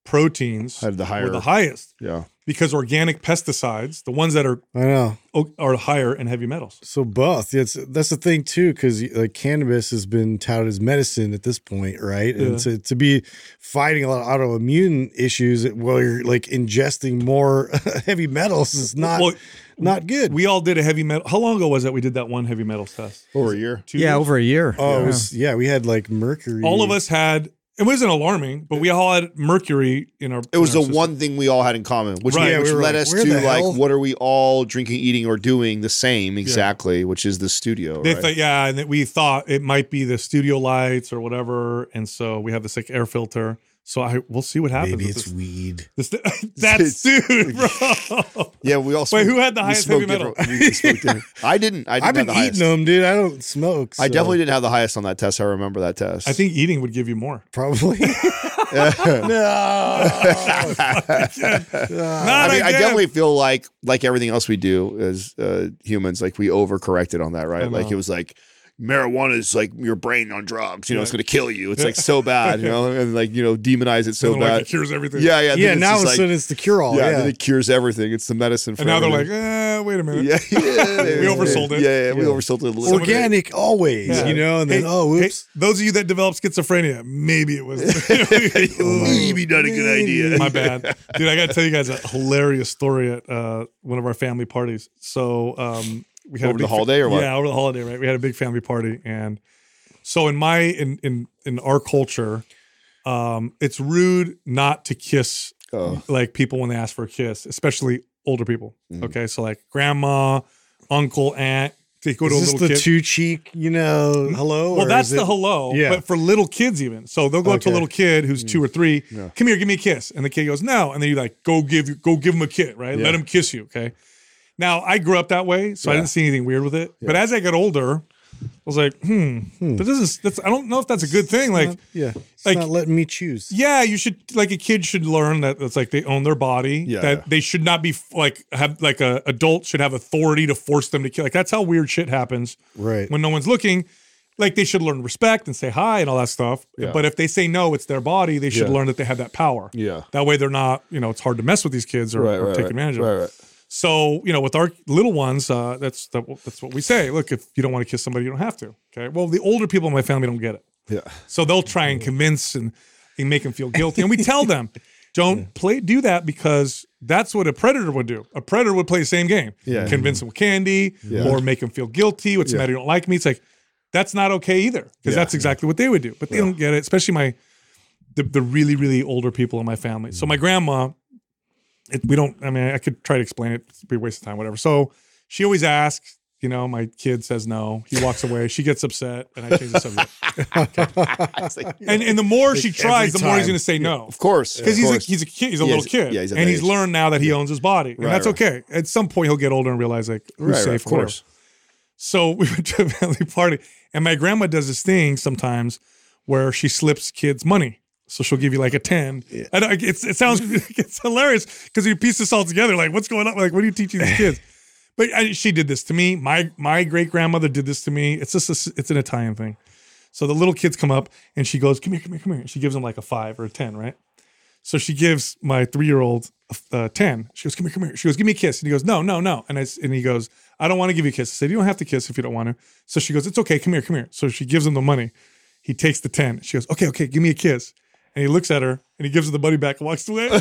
B: proteins
C: Had the
B: were the highest
C: Yeah,
B: because organic pesticides, the ones that are
E: I know.
B: are higher in heavy metals.
E: So both. It's that's the thing too, because like cannabis has been touted as medicine at this point, right?
B: Yeah.
E: And to, to be fighting a lot of autoimmune issues while you're like ingesting more [LAUGHS] heavy metals is not
B: Well,
E: not good.
B: We all did a heavy metal. How long ago was that we did that one heavy metals test?
C: over a year.
B: Two
D: Yeah,
B: years?
D: over a year.
E: oh,
D: yeah.
E: it was yeah. We had like mercury.
B: all of us had. It wasn't alarming, but we all had mercury in our.
C: It was
B: in
C: the
B: system.
C: one thing we all had in common, which,
B: Right.
E: Yeah,
C: which
E: we were
C: led
E: like,
C: us
E: where
C: to
E: the
C: like,
E: hell?
C: what are we all drinking, eating, or doing the same exactly, which is the studio.
B: They
C: right?
B: thought, yeah, and that we thought it might be the studio lights or whatever, and so we have this like air filter. So I we'll see what happens.
E: maybe it's
B: this.
E: weed.
B: This, [LAUGHS] [LAUGHS] that's dude, bro. [LAUGHS]
C: Yeah, we all.
B: Wait,
C: smoked-
B: who had the highest heavy metal?
C: I didn't. I didn't
E: I've been
C: the
E: eating
C: highest.
E: them, dude. I don't smoke.
C: I definitely didn't have the highest on that test. I remember that test.
B: I think eating would give you more.
E: probably. no.
C: I mean, I definitely feel like like everything else we do as uh, humans, like we overcorrected on that, right? Like it was like marijuana is like your brain on drugs. You know, it's going to kill you. It's like [LAUGHS] so bad, you know, and like you know, demonize it so
B: And, like,
C: bad.
B: it cures everything.
C: yeah, yeah.
E: yeah, now all
C: just
E: a
C: like-
E: sudden it's the cure all.
C: yeah,
E: Yeah.
C: then it cures everything. It's the medicine for.
B: and now they're like,
C: everything.
B: eh, wait a minute. [LAUGHS]
C: yeah, yeah,
B: We oversold it.
C: Yeah, yeah, we
E: Yeah.
C: oversold it a little. bit.
E: Organic always,
B: Yeah.
E: you know, and then
B: Hey,
E: oh,
B: hey, those of you that develop schizophrenia, maybe it was. [LAUGHS]
C: Maybe not a good idea.
B: My bad, dude. I got to tell you guys a hilarious story at uh, one of our family parties. So um, we had
C: Over
B: a
C: the
B: big fa-
C: holiday or what?
B: Yeah, over the holiday, right? We had a big family party, and so in my in in in our culture, um, it's rude not to kiss
C: Oh.
B: like people when they ask for a kiss, especially older people.
C: Mm.
B: Okay, so like grandma, uncle, aunt. They go to a
E: Is this
B: little
E: the
B: kid.
E: two cheek, you know, hello?
B: Well, that's the
E: it-
B: hello,
E: Yeah.
B: but for little kids even. So they'll go up to a little kid who's two or three.
C: Yeah.
B: Come here, give me a kiss, and the kid goes no, and then you like go give go give him a kiss, right?
C: Yeah.
B: Let him kiss you, okay? Now I grew up that way, so I didn't see anything weird with it. But as I got older, I was like, hmm, that doesn't. That's I don't know if that's a good thing. Like,
E: yeah, it's
B: like-
E: not letting me choose.
B: yeah, you should like a kid should learn that it's like they own their body.
C: Yeah.
B: That they should not be like have like a adult should have authority to force them to kill. Like that's how weird shit happens
E: Right.
B: when no one's looking. Like they should learn respect and say hi and all that stuff.
C: Yeah.
B: But if they say no, it's their body. They should
C: Yeah.
B: learn that they have that power.
C: Yeah.
B: That way they're not. You know, it's hard to mess with these kids or,
C: Right,
B: or
C: right,
B: take
C: right.
B: advantage of.
C: Right,
B: them.
C: right.
B: So you know, with our little ones, uh, that's that, that's what we say. Look, if you don't want to kiss somebody, you don't have to. Okay. Well, the older people in my family don't get it.
C: Yeah.
B: So they'll try and convince and, and make them feel guilty. And we tell them, don't play do that because that's what a predator would do. A predator would play the same game.
C: Yeah.
B: Convince them with candy
C: Yeah.
B: or make them feel guilty. What's the matter? You don't like me. It's like, that's not okay either. Because
C: Yeah.
B: that's exactly what they would do. But they don't get it, especially my the, the really, really older people in my family. So my grandma, it, we don't, I mean, I could try to explain it, it'd be a waste of time, whatever. So she always asks, you know, my kid says no. He walks away. She gets upset, and I change the subject. [LAUGHS] and and the more she tries, the more he's going to say no.
C: Of course.
B: Because
C: of
B: he's a, he's a kid, he's a
C: Yeah,
B: little
C: he's-
B: kid,
C: yeah, he's
B: and
C: that
B: he's
C: age.
B: learned now that he owns his body, and
C: Right,
B: that's
C: right.
B: okay. At some point, he'll get older and realize like who's
C: right, right,
B: safe.
C: of
B: or whatever.
C: course.
B: So [LAUGHS] we went to a family party, and my grandma does this thing sometimes where she slips kids money. So she'll give you like a ten. I know, it's, it sounds [LAUGHS] it's hilarious because you piece this all together. Like, what's going on? Like, what are you teaching these kids? [LAUGHS] But I, she did this to me. My my great grandmother did this to me. It's just a, it's an Italian thing. So the little kids come up and she goes, "Come here, come here, come here." She gives them like a five or a ten, right? So she gives my three year old a ten. She goes, "Come here, come here." She goes, "Give me a kiss." And he goes, "No, no, no." And I and he goes, "I don't want to give you a kiss." I said, "You don't have to kiss if you don't want to." So she goes, "It's okay. Come here, come here." So she gives him the money. He takes the ten. She goes, "Okay, okay, give me a kiss." And he looks at her and he gives her the money back and walks away. [LAUGHS]
C: I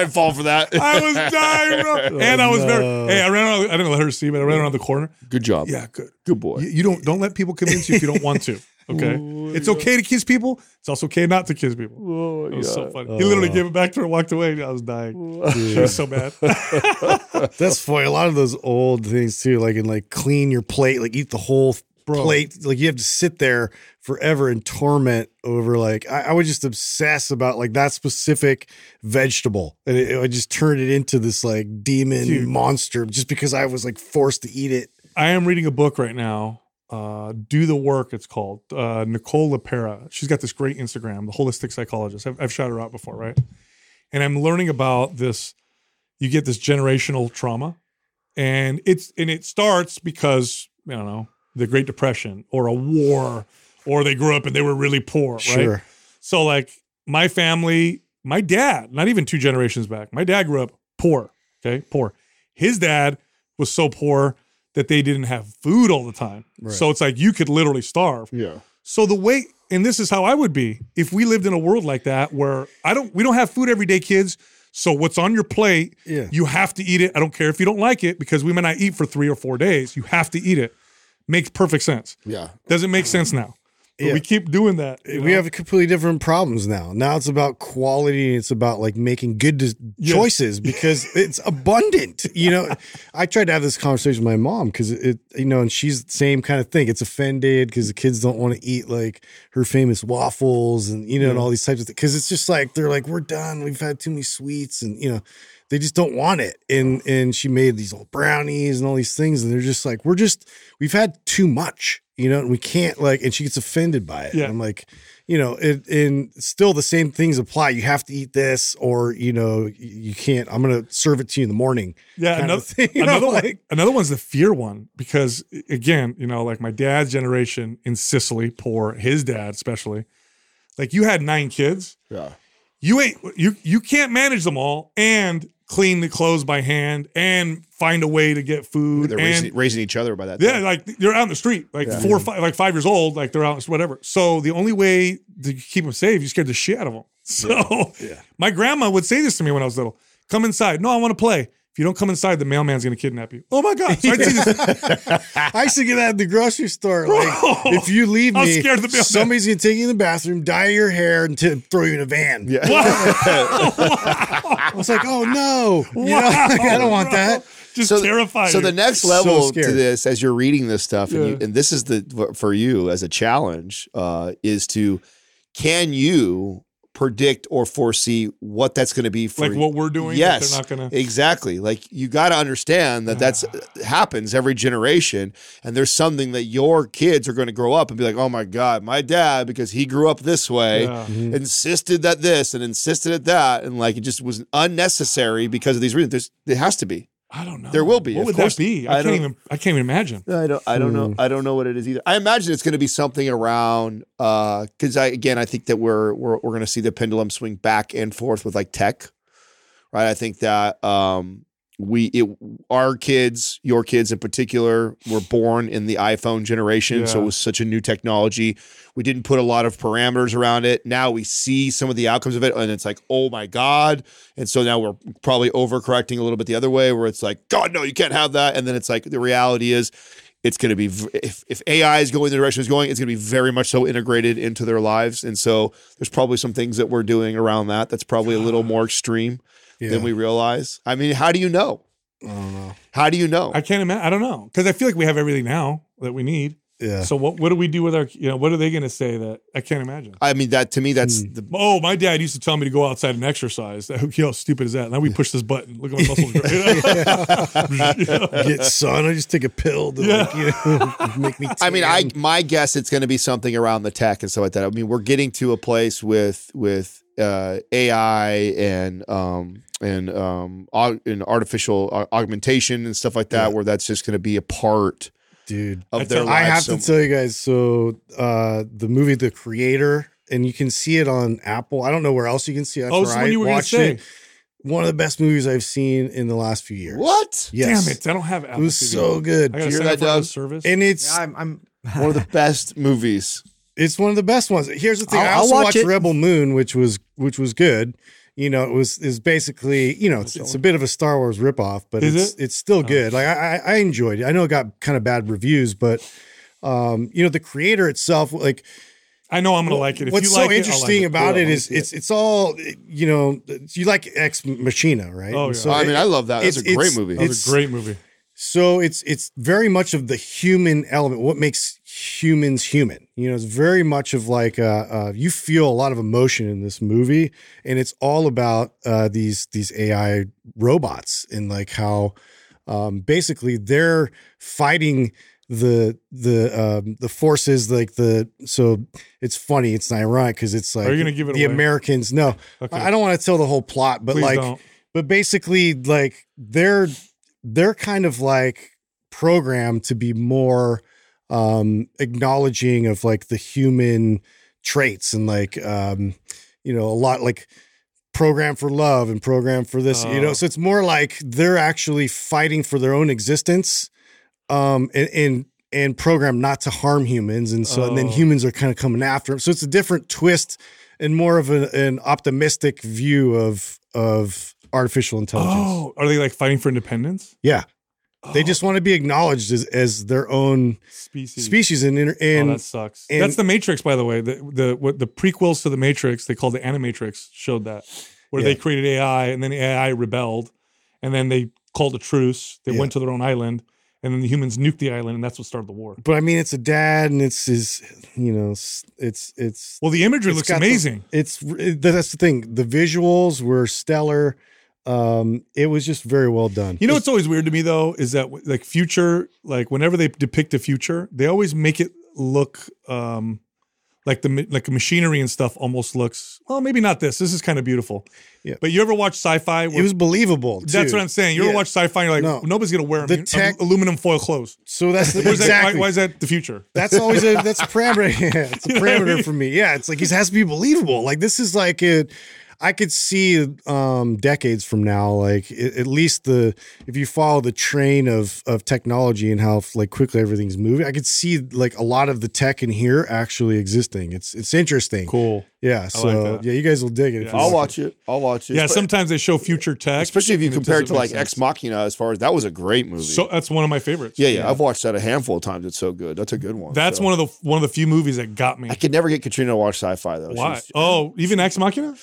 C: didn't fall for that.
B: I was dying, bro. [LAUGHS] Oh, and I was very. Hey, I ran. Around, I didn't let her see, but I ran around the corner.
C: Good job.
B: Yeah, good.
C: Good boy.
B: You, you don't don't let people convince you if you don't want to. [LAUGHS] Okay, it's okay to kiss people. It's also okay not to kiss people.
C: Oh,
B: It was so funny. He literally oh. gave it back to her, and walked away. I was dying. She was so bad.
E: That's funny. A lot of those old things too, like in like clean your plate, like eat the whole plate. Like you have to sit there forever in torment over like I, I would just obsess about like that specific vegetable, and it, it would just turned it into this like demon
B: Dude.
E: monster just because I was like forced to eat it.
B: I am reading a book right now. Uh, Do the work. It's called uh, Nicole LePera. She's got this great Instagram, the holistic psychologist. I've, I've shouted her out before, right? And I'm learning about this. You get this generational trauma, and it's and it starts because I don't know the Great Depression or a war, or they grew up and they were really poor, right?
E: Sure.
B: So like my family, my dad, not even two generations back, my dad grew up poor. Okay, poor. His dad was so poor that they didn't have food all the time. So it's like you could literally starve.
C: Yeah.
B: So the way, and this is how I would be if we lived in a world like that where I don't, we don't have food every day, kids. So what's on your plate,
E: Yeah.
B: you have to eat it. I don't care if you don't like it because we may not eat for three or four days. You have to eat it. Makes perfect sense.
C: Yeah.
B: Doesn't make sense now. But
E: Yeah.
B: we keep doing that.
E: we
B: know?
E: have completely different problems now. Now it's about quality and it's about like making good
B: Yes.
E: choices because [LAUGHS] it's abundant. You know, I tried to have this conversation with my mom because it, you know, and she's the same kind of thing. It's offended because the kids don't want to eat like her famous waffles and, you know, and all these types of things. Cause it's just like, they're like, we're done. We've had too many sweets and, you know, they just don't want it. And, and she made these old brownies and all these things. And they're just like, we're just, we've had too much, you know, and we can't like, and she gets offended by it.
B: Yeah.
E: And I'm like, you know, it, and still the same things apply. You have to eat this, or you know, you can't. I'm gonna serve it to you in the morning.
B: Yeah, another,
E: thing, [LAUGHS] you know,
B: another one.
E: like-
B: Another one's the fear one because again, you know, like my dad's generation in Sicily, poor, his dad especially. Like you had nine kids,
C: Yeah.
B: you ain't you you can't manage them all and clean the clothes by hand and find a way to get food
C: They're
B: and
C: raising, raising each other by that.
B: yeah,
C: time.
B: like they're out in the street, like four mm-hmm. five, like five years old, like they're out, whatever. So the only way to keep them safe, you scared the shit out of them. [LAUGHS] So my grandma would say this to me when I was little: "Come inside." No, I want to play. If you don't come inside, the mailman's going to kidnap you. Oh my god! So I'd see this. [LAUGHS]
E: I used to get that at the grocery store. Like, if you leave
B: I was
E: me,
B: scared of the mailman.
E: somebody's gonna take you in the bathroom, dye your hair, and t- throw you in a van.
C: Yeah. [LAUGHS]
E: I was like, oh no, you know, [LAUGHS] like, I don't want
B: bro.
E: that.
B: Just
C: so,
B: terrified.
C: So the next
E: So
C: level to this, as you're reading this stuff, and, you, and this is the for you as a challenge, uh, is to can you predict or foresee what that's going to be for
B: Like what we're doing, that
C: Yes,
B: they're not gonna-
C: exactly. Like you got to understand that that's ah. uh, happens every generation, and there's something that your kids are going to grow up and be like, "Oh my god, my dad because he grew up this way
B: Yeah. Mm-hmm.
C: insisted that this and insisted at that, and like it just was unnecessary because of these reasons." There's it has to be.
B: I don't know.
C: There will be,
B: What
C: of
B: would
C: course.
B: that be?
C: I
B: I, can't
C: don't-
B: even. I can't even imagine.
C: I don't. I don't know.
B: Hmm.
C: I don't know what it is either. I imagine it's going to be something around because I again I think that we're we're we're going to see the pendulum swing back and forth with like tech, right? I think that um we it our kids, your kids in particular, were born in the iPhone generation, so it was such a new technology. We didn't put a lot of parameters around it. Now we see some of the outcomes of it, and it's like, oh my god! And so now we're probably overcorrecting a little bit the other way, where it's like, God, no, you can't have that. And then it's like the reality is, it's going to be if if AI is going the direction it's going, it's going to be very much so integrated into their lives. And so there's probably some things that we're doing around that that's probably a little ah. more extreme
E: Yeah.
C: than we realize. I mean, how do you know?
E: I don't know.
C: How do you know?
B: I can't imagine. I don't know because I feel like we have everything now that we need.
E: Yeah.
B: So what? What do we do with our? You know, what are they going to say that I can't imagine?
C: I mean, that to me, that's
E: Hmm.
C: the
B: Oh, my dad used to tell me to go outside and exercise. How stupid is that? Now we push this button. Look at my muscles. [LAUGHS] [LAUGHS]
E: Get son, I just take a pill to like, you know, [LAUGHS] make me.
C: I mean, I my guess it's going to be something around the tech and stuff like that. I mean, we're getting to a place with with uh, AI and um and um aug- and artificial au- augmentation and stuff like that,
E: Yeah.
C: where that's just going to be a part
E: dude.
C: of
B: I
C: their
B: tell-
C: lives.
E: I have
C: so-
E: to tell you guys. So uh the movie The Creator, and you can see it on Apple. I don't know where else you can see it. That's
B: oh,
E: where
B: this is
E: I
B: what you were going
E: watched it. One of the best movies I've seen in the last few years.
C: what?
E: Yes.
B: Damn it! I don't have Apple
E: It was
B: TV.
E: so good.
B: I got to
C: Did you
B: sign
C: hear that, Doug?
B: service.
E: And it's
D: Yeah, I'm, I'm
C: One of the [LAUGHS] best movies.
E: It's one of the best ones. Here's the thing.
D: I'll-
E: I
D: I'll
E: also
D: watch
E: watched
D: it.
E: Rebel Moon, which was which was good. You know, it was is basically you know it's, it's a bit of a Star Wars ripoff, but
B: Is
E: it's
B: it? Oh.
E: it's still good. Like I, I I enjoyed it. I know it got kind of bad reviews, but um, you know the creator itself, like
B: I know I'm going to like it. If
E: what's
B: you
E: so
B: like it,
E: interesting
B: like
E: about
C: Cool,
E: it
C: I
E: is
C: like
E: it's it's all you know. You like Ex Machina, right?
B: Oh, yeah.
E: So
C: I mean, I love that. That's a
E: it's-
C: great
E: it's-
C: movie.
B: That was
E: it's-
B: a great movie.
E: So it's it's very much of the human element. What makes humans human? You know, it's very much of like uh, uh, you feel a lot of emotion in this movie, and it's all about uh, these these AI robots and like how um, basically they're fighting the the um, the forces like the so it's funny it's ironic because it's like
B: Are you gonna give it
E: the
B: away?
E: Americans no
B: Okay.
E: I don't want to tell the whole plot but
B: Please
E: like
B: don't.
E: but basically like they're they're kind of like programmed to be more um acknowledging of like the human traits and like um you know a lot like program for love and program for this you know
B: Oh.
E: so it's more like they're actually fighting for their own existence um and and and program not to harm humans and so and then
B: Oh.
E: humans are kind of coming after them so it's a different twist and more of an, an optimistic view of of artificial intelligence
B: Oh, are they like fighting for independence?
E: yeah they
B: Oh,
E: just want to be acknowledged as, as their own
B: species.
E: species and inter-
B: oh, that sucks.
E: and-
B: That's the Matrix, by the way. The the what the prequels to the Matrix they called the Animatrix showed that where they created AI and then the AI rebelled, and then they called a truce. They
E: Yeah.
B: went to their own island, and then the humans nuked the island, and that's what started the war.
E: but I mean it's a dad and it's his you know it's it's
B: Well, the imagery looks
E: got the-
B: amazing.
E: it's it- that's the thing the visuals were stellar um it was just very well done
B: You know what's always weird to me though is that like future, like whenever they depict a future, they always make it look um like the like machinery and stuff almost looks well maybe not this. This is kind of beautiful.
E: Yeah.
B: But you ever watch sci-fi?
E: it was believable
B: that's what I'm saying. You ever
E: Yeah.
B: watch sci-fi? And you're like
E: No.
B: nobody's gonna wear
E: The tech-
B: aluminum foil clothes.
E: so that's the,
B: Where's that- why- why, is that the future?
E: That's always a that's a parameter. Yeah, [LAUGHS] it's a [LAUGHS]
B: You know what I
E: parameter for me. Yeah, it's like it has to be believable. Like this is like it. I could see um, decades from now, like a- at least the if you follow the train of of technology and how like quickly everything's moving, I could see like a lot of the tech in here actually existing. It's it's interesting.
B: Cool.
E: Yeah. So
B: that.
E: yeah, you guys will dig it.
B: Yeah.
C: I'll
E: like
C: watch it. I'll watch it.
B: Yeah,
C: Espe-
B: sometimes they show future tech,
C: especially if you compare it to
B: make
C: like Ex. Machina. As far as that was a great movie.
B: So that's one of my favorites.
C: yeah, yeah, I've watched that a handful of times. It's so good. That's a good one.
B: That's
C: So.
B: one of the one of the few movies that got me.
C: I could never get Katrina to watch sci-fi though.
B: Why?
C: She's-
B: Oh, even Ex Machina.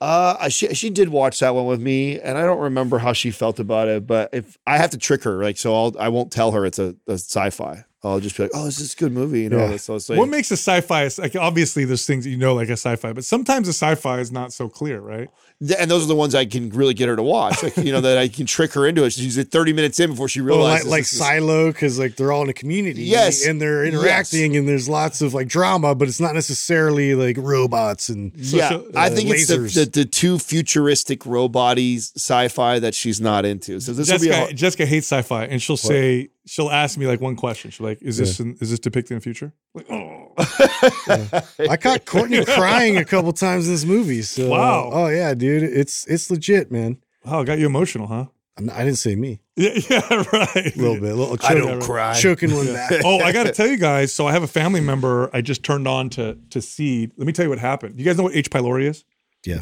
C: Uh, she she did watch that one with me, and I don't remember how she felt about it. But if I have to trick her, like, so I'll I won't tell her it's a, a sci-fi. I'll just be like, oh, this is a good movie. You know,
E: Yeah.
C: I'll.
B: What makes a sci-fi like obviously there's things that you know like a sci-fi, but sometimes a sci-fi is not so clear, right?
C: And those are the ones I can really get her to watch. Like, you know, that I can trick her into it. She's at 30 minutes in before she
E: Well, like,
C: realizes.
E: like
C: this
E: Silo, because like they're all in a community,
C: Yes.
E: and they're interacting, and there's lots of like drama, but it's not necessarily like robots and
C: yeah,
B: so-
C: I
E: uh,
C: think it's the, the the two futuristic roboties sci-fi that she's not into. So this will be a
B: Jessica, Jessica hates sci-fi, and she'll say she'll ask me like one question. She'll be like, "Is this in, is this depicted in the future?" Like, oh,
E: I caught Courtney [LAUGHS] crying a couple times in this movie. So uh,
B: Wow.
E: oh yeah, dude, it's it's legit, man.
B: wow, got you emotional, huh?
E: I'm- I didn't say me.
B: Yeah, [LAUGHS] yeah, right.
E: A little bit, a little
C: I
E: choke,
C: don't cry.
E: choking one back.
B: oh, I got to [LAUGHS] tell you guys. So I have a family member. I just turned on to to seed. Let me tell you what happened. You guys know what H. pylori is?
E: Yeah,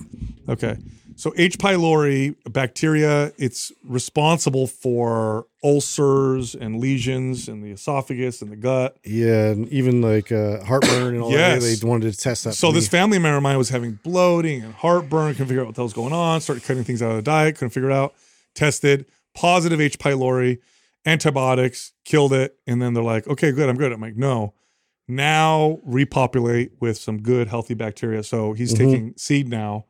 B: Okay. So H. pylori bacteria, it's responsible for ulcers and lesions in the esophagus and the gut.
E: yeah, and even like uh, heartburn and all
B: Yes.
E: that. They wanted to test that.
B: So this family member of mine was having bloating and heartburn, couldn't figure out what the hell's going on, started cutting things out of the diet, couldn't figure it out. Tested positive H. pylori, antibiotics, killed it. And then they're like, okay, good, I'm good. I'm like, no. Now repopulate with some good, healthy bacteria. So he's
E: Mhm.
B: taking seed now.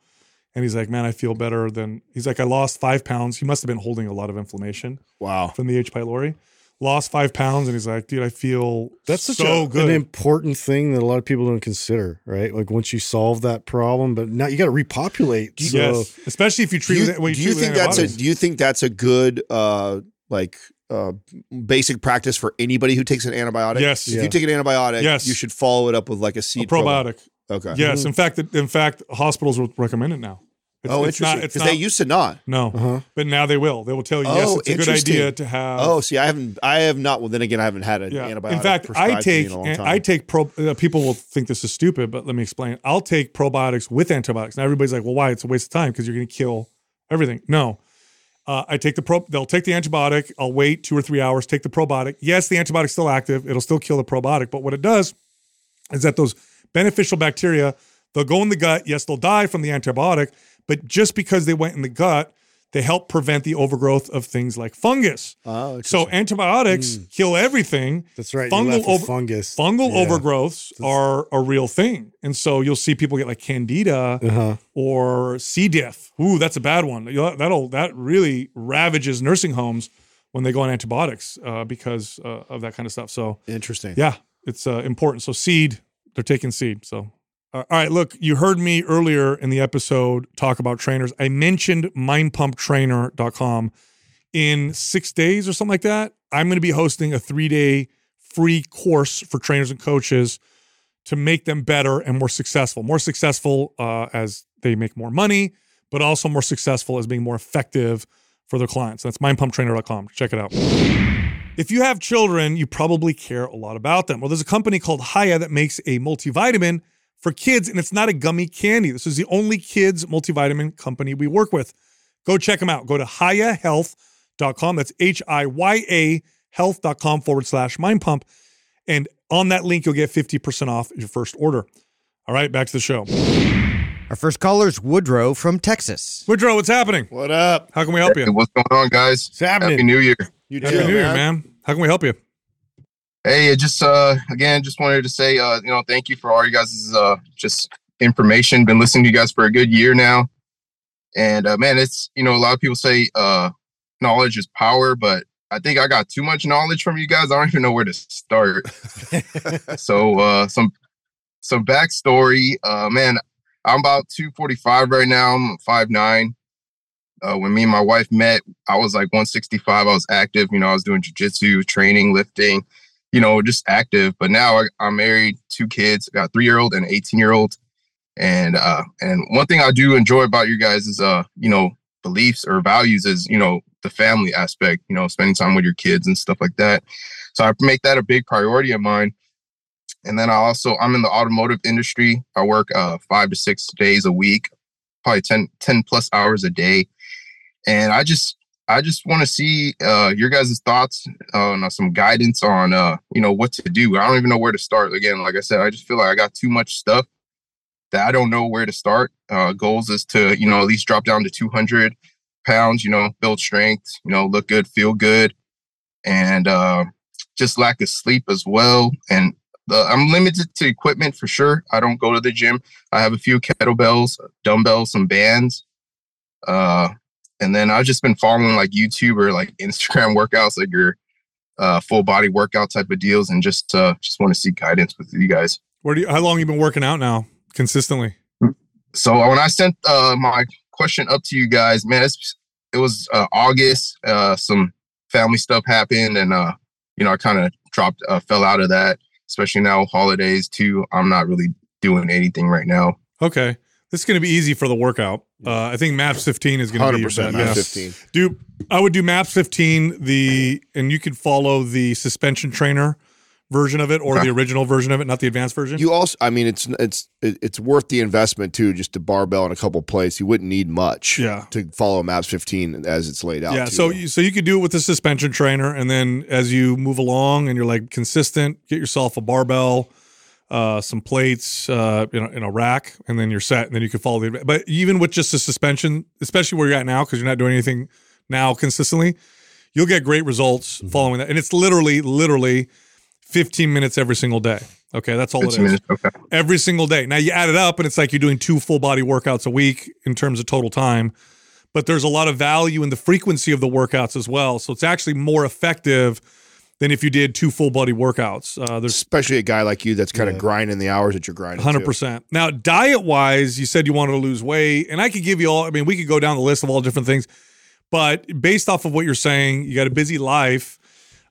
B: And he's like, man, I feel better than he's like, I lost five pounds. He must have been holding a lot of inflammation
C: wow.
B: from the H. pylori. Lost five pounds, and he's like, dude, I feel
E: That's such
B: so
E: a,
B: good.
E: an important thing that a lot of people don't consider, right? Like once you solve that problem, but now you got to repopulate. So
B: yes, especially if you
C: Do
B: treat
C: you,
B: it. when
C: do you think that's a do you think that's a good uh like uh basic practice for anybody who takes an antibiotic?
B: Yes.
C: If
E: Yeah.
C: you take an antibiotic,
B: Yes.
C: you should follow it up with like a
B: a
C: seed
B: probiotic?
C: Okay.
B: Yes, in fact, in fact, hospitals will recommend it now. It's,
C: Oh,
B: it's
C: interesting.
B: not.
C: Because they used to not.
B: no,
E: Uh-huh.
B: but now they will. They will tell you yes,
C: Oh,
B: it's a good idea to have.
C: Oh, see, I haven't. I have not. Well, then again, I haven't had an
B: yeah.
C: antibiotic.
B: In fact,
C: prescribed
B: I
C: to me
B: take
C: in a long
B: I take pro. Uh, people will think this is stupid, but let me explain. I'll take probiotics with antibiotics. Now everybody's like, "Well, why? It's a waste of time because you're going to kill everything." No. Uh, I take the pro. They'll take the antibiotic. I'll wait two or three hours. Take the probiotic. Yes, the antibiotic's still active. It'll still kill the probiotic. But what it does is that those beneficial bacteria they'll go in the gut. Yes, they'll die from the antibiotic, but just because they went in the gut, they help prevent the overgrowth of things like fungus.
C: Oh,
B: So antibiotics kill everything.
E: That's right.
B: Fungal over-
E: fungus.
B: Fungal
E: Yeah.
B: overgrowths are a real thing, and so you'll see people get like candida
E: Uh-huh.
B: or C. diff. Ooh, that's a bad one. That'll that really ravages nursing homes when they go on antibiotics uh, because uh, of that kind of stuff. So
C: interesting.
B: yeah, it's uh, important. So seed, they're taking seed. So uh, all right, look, you heard me earlier in the episode talk about trainers. I mentioned mindpumptrainer.com. In six days or something like that, I'm going to be hosting a three day free course for trainers and coaches to make them better and more successful. More successful uh, as they make more money, but also more successful as being more effective for their clients. That's mindpumptrainer.com. Check it out. If you have children, you probably care a lot about them. Well, there's a company called Hiya that makes a multivitamin for kids, and it's not a gummy candy. This is the only kids multivitamin company we work with. Go check them out. Go to hiyahealth.com. That's H I Y A health.com forward slash mind pump. And on that link, you'll get 50% off your first order. All right, back to the show.
D: Our first caller is Woodrow from Texas.
B: Woodrow, what's happening?
C: What up?
B: How can we help
F: Hey,
B: you?
F: what's going on, guys?
E: It's happening.
F: Happy New Year.
C: You
B: Happy
C: too,
B: New Year, man. How can we help you?
F: Hey, just uh again, just wanted to say uh, you know, thank you for all you guys' uh just information. Been listening to you guys for a good year now. And uh man, it's you know, a lot of people say uh knowledge is power, but I think I got too much knowledge from you guys. I don't even know where to start. [LAUGHS] so uh some some backstory. Uh man, I'm about 245 right now. I'm 5'9. Uh, when me and my wife met, I was like 165. I was active. You know, I was doing jujitsu, training, lifting, you know, just active. But now I, I'm married, two kids, I got three year old and 18 year old. And uh, and one thing I do enjoy about you guys is uh, you know, beliefs or values is, you know, the family aspect, you know, spending time with your kids and stuff like that. So I make that a big priority of mine. And then I also I'm in the automotive industry. I work uh five to six days a week, probably 10, 10 plus hours a day. And I just I just want to see uh your guys' thoughts on uh, some guidance on uh you know what to do. I don't even know where to start. Again, like I said, I just feel like I got too much stuff that I don't know where to start. Uh goals is to, you know, at least drop down to 200 pounds, you know, build strength, you know, look good, feel good. And uh just lack of sleep as well. And the, I'm limited to equipment for sure. I don't go to the gym. I have a few kettlebells, dumbbells, some bands. Uh, and then I've just been following like YouTube or like Instagram workouts, like your uh, full body workout type of deals, and just uh, just want to seek guidance with you guys.
B: Where do you, how long you been working out now consistently?
F: So when I sent uh, my question up to you guys, man, it's, it was uh, August. Uh, some family stuff happened, and uh, you know I kind of dropped, uh, fell out of that. Especially now holidays too. I'm not really doing anything right now.
B: Okay. This is going to be easy for the workout. Uh, I think Maps 15 is going to be your
C: 100%
B: bet.
C: Maps
B: Yeah.
C: 15.
B: Do I would do Maps 15 the and you could follow the suspension trainer version of it or the original version of it, not the advanced version.
C: You also, I mean, it's it's it's worth the investment too. Just a barbell and a couple plates, you wouldn't need much.
B: Yeah.
C: To follow Maps 15 as it's laid out.
B: yeah,
C: to
B: so
C: you.
B: you, so you could do it with the suspension trainer, and then as you move along and you're like consistent, get yourself a barbell, uh, some plates, uh, in a, in a rack, and then you're set. And then you can follow the. But even with just the suspension, especially where you're at now, because you're not doing anything now consistently, you'll get great results
C: Mm-hmm.
B: following that. And it's literally, literally, 15 minutes every single day. Okay, that's all it is.
F: minutes. Okay.
B: every single day. Now you add it up and it's like you're doing two full body workouts a week in terms of total time. But there's a lot of value in the frequency of the workouts as well. So it's actually more effective than if you did two full body workouts. Uh, there's
C: especially a guy like you that's kind of grinding the hours that you're grinding.
B: Hundred percent. Now, diet wise, you said you wanted to lose weight, and I could give you all. I mean, we could go down the list of all different things, but based off of what you're saying, you got a busy life.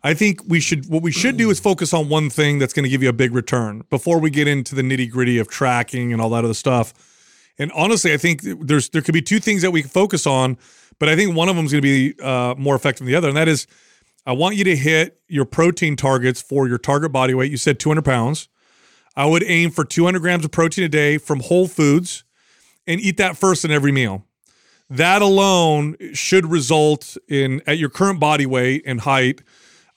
B: I think we should. What we should do is focus on one thing that's going to give you a big return before we get into the nitty gritty of tracking and all that other stuff. And honestly, I think there's there could be two things that we can focus on, but I think one of them is going to be uh, more effective than the other, and that is, I want you to hit your protein targets for your target body weight. You said 200 pounds. I would aim for 200 grams of protein a day from whole foods and eat that first in every meal. That alone should result in, at your current body weight and height,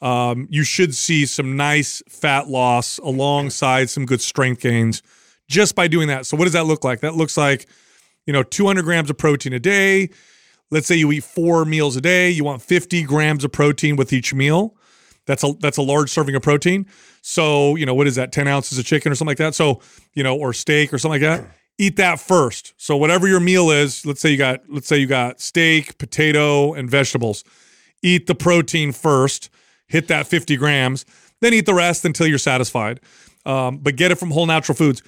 B: um, you should see some nice fat loss alongside some good strength gains just by doing that. So, what does that look like? That looks like, you know, 200 grams of protein a day. Let's say you eat four meals a day. You want 50 grams of protein with each meal. That's a that's a large serving of protein. So you know what is that? Ten ounces of chicken or something like that. So you know, or steak or something like that. Eat that first. So whatever your meal is, let's say you got let's say you got steak, potato, and vegetables. Eat the protein first. Hit that fifty grams. Then eat the rest until you're satisfied. Um, but get it from whole natural foods.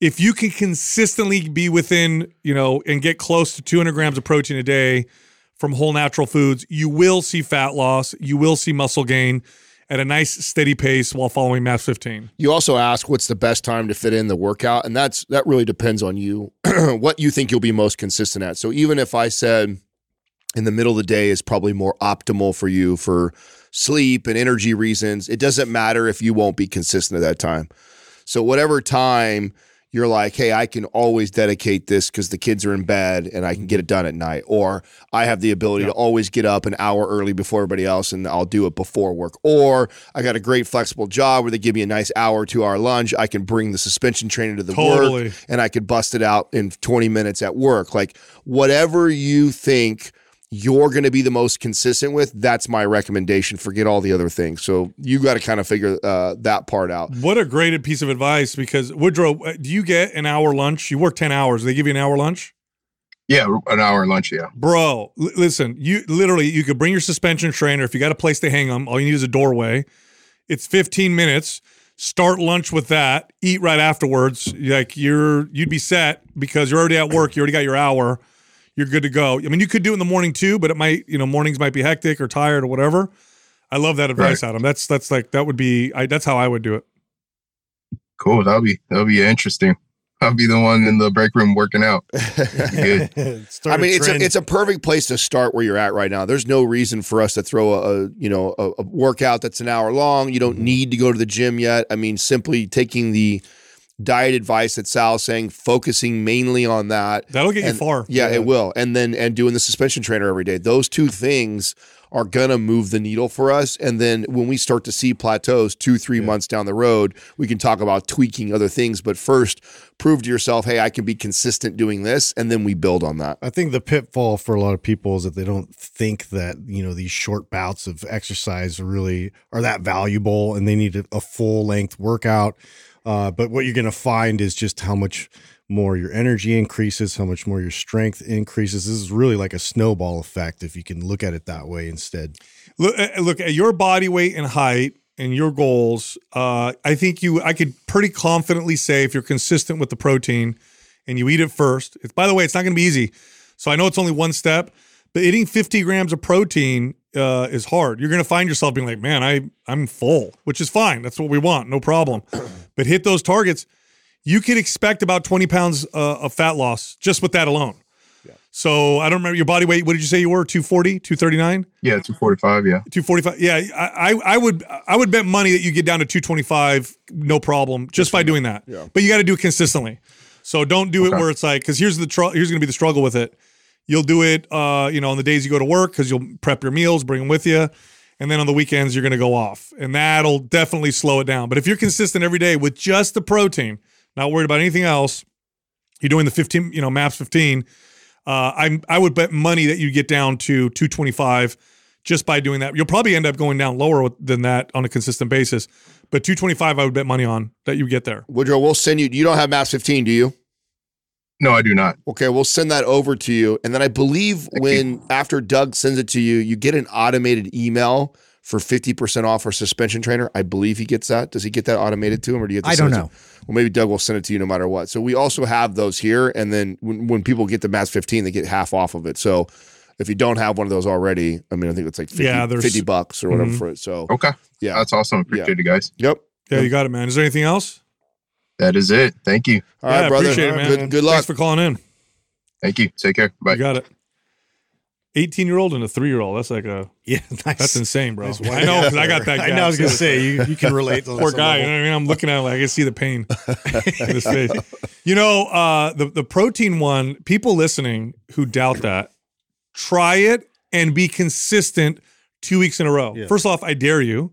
B: If you can consistently be within, you know, and get close to 200 grams of protein a day from whole natural foods, you will see fat loss. You will see muscle gain at a nice steady pace while following MAPS 15.
C: You also ask what's the best time to fit in the workout, and that's that really depends on you, [CLEARS THROAT] what you think you'll be most consistent at. So even if I said in the middle of the day is probably more optimal for you for sleep and energy reasons, it doesn't matter if you won't be consistent at that time. So whatever time you're like, hey, I can always dedicate this because the kids are in bed and I can get it done at night, or I have the ability to always get up an hour early before everybody else and I'll do it before work, or I got a great flexible job where they give me a nice hour, two hour lunch. I can bring the suspension trainer to the
B: Totally.
C: work and I could bust it out in 20 minutes at work. Like whatever you think you're going to be the most consistent with, that's my recommendation. Forget all the other things. So you got to kind of figure uh, that part out.
B: What a great piece of advice because Woodrow, uh, do you get an hour lunch? You work 10 hours. They give you an hour lunch?
F: Yeah, an hour lunch. Yeah.
B: Bro, l- listen, you literally you could bring your suspension trainer if you got a place to hang them. All you need is a doorway. It's 15 minutes. Start lunch with that. Eat right afterwards. Like you're you'd be set because you're already at work. You already got your hour. You're good to go. I mean, you could do it in the morning too, but it might you know mornings might be hectic or tired or whatever. I love that advice, Adam. That's that's like that would be I, that's how I would do it.
F: Cool. That'll be that'll be interesting. I'll be the one in the break room working out. [LAUGHS]
C: I mean,
E: a
C: it's a it's a perfect place to start where you're at right now. There's no reason for us to throw a, a you know a, a workout that's an hour long. You don't mm-hmm. need to go to the gym yet. I mean, simply taking the diet advice that Sal's saying, focusing mainly on that.
B: That'll get you far.
C: Yeah, it will. And then and doing the suspension trainer every day. Those two things are gonna move the needle for us. And then when we start to see plateaus two, three months down the road, we can talk about tweaking other things. But first, prove to yourself, hey, I can be consistent doing this, and then we build on that.
E: I think the pitfall for a lot of people is that they don't think that you know these short bouts of exercise really are that valuable, and they need a, a full length workout. Uh, but what you're going to find is just how much more your energy increases, how much more your strength increases. This is really like a snowball effect if you can look at it that way instead.
B: Look, uh, look at your body weight and height and your goals. Uh, I think you, I could pretty confidently say if you're consistent with the protein and you eat it first. It's, by the way, it's not going to be easy. So I know it's only one step, but eating 50 grams of protein uh, is hard. You're going to find yourself being like, man, I I'm full, which is fine. That's what we want, no problem. [CLEARS THROAT] but hit those targets. You could expect about 20 pounds uh, of fat loss just with that alone. So I don't remember your body weight. What did you say you were? 240, 239?
F: Yeah, 245. Yeah.
B: 245. Yeah, I, I, I would I would bet money that you get down to 225, no problem, just by doing that.
C: Yeah.
B: But you got to do it consistently. So don't do it where it's like because here's the tr- here's going to be the struggle with it. You'll do it, uh, you know, on the days you go to work because you'll prep your meals, bring them with you, and then on the weekends you're going to go off, and that'll definitely slow it down. But if you're consistent every day with just the protein, not worried about anything else, you're doing the 15, you know, MAPS 15. Uh, I'm I would bet money that you get down to 225 just by doing that. You'll probably end up going down lower than that on a consistent basis, but 225 I would bet money on that you get there.
C: Woodrow, we'll send you. You don't have Maps 15, do you?
F: No, I do not.
C: Okay, we'll send that over to you. And then I believe when after Doug sends it to you, you get an automated email for 50% off our suspension trainer. I believe he gets that. Does he get that automated to him or do you have to
D: I
C: send
D: don't
C: it
D: know.
C: Well, maybe Doug will send it to you no matter what. So we also have those here. And then when, when people get the Maps 15, they get half off of it. So if you don't have one of those already, I mean, I think it's like 50,
B: Yeah,
C: 50 bucks or whatever
B: Mhm.
C: for it. So,
F: Okay.
C: yeah.
F: That's awesome. Appreciate it, guys.
C: Yep.
B: Yeah, you got it, man. Is there anything else?
F: That is it. Thank you.
C: All right,
B: yeah,
C: brother.
B: appreciate it, man.
C: Good, good luck.
B: Thanks for calling in.
F: Thank you. Take care. Bye.
B: You got it. 18 year old and a three year old. That's like a [LAUGHS]
E: Yeah, nice.
B: that's insane, bro.
E: Nice
B: I know because I got that.
E: I know. I was gonna say you, you can relate to [LAUGHS]
B: poor guy. You
E: level.
B: know what I mean? I'm looking at it like I can see the pain [LAUGHS] in his face. You know, uh, the the protein one. People listening who doubt that, try it and be consistent two weeks in a row.
E: Yeah.
B: First off, I dare you.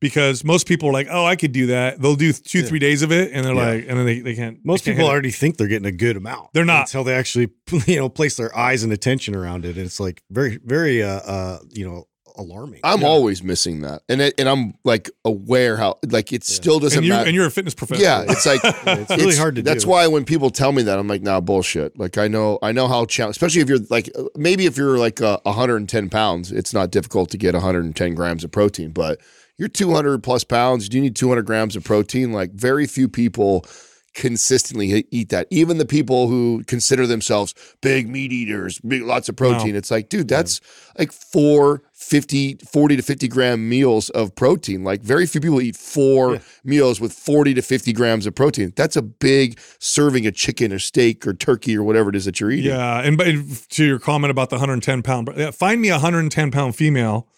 B: Because most people are like, oh, I could do that. They'll do two, three days of it, and they're
E: Yeah.
B: like, and then they, they can't.
E: Most
B: they can't
E: people
B: hit it.
E: already think they're getting a good amount.
B: They're not.
E: until they actually [LAUGHS] you know place their eyes and attention around it. And it's like very very uh uh you know alarming.
C: I'm always missing that. And it, and I'm like aware how, like, it still doesn't
B: and, you,
C: matter.
B: and you're a fitness professional.
C: Yeah, it's like [LAUGHS]
E: it's really hard to do.
C: That's
E: do.
C: why when people tell me that, I'm like, nah, bullshit. Like I know, I know how challenge, especially if you're like, maybe if you're like uh, 110 pounds, it's not difficult to get 110 grams of protein. But you're 200 plus pounds, do you need 200 grams of protein. Like very few people consistently eat that. Even the people who consider themselves big meat eaters, big lots of protein.
B: No.
C: It's like, dude, that's like four 50, 40 to 50 gram meals of protein. Like very few people eat four meals with 40 to 50 grams of protein. That's a big serving of chicken or steak or turkey or whatever it is that you're eating.
B: Yeah, and but to your comment about the 110 pound, find me a 110 pound female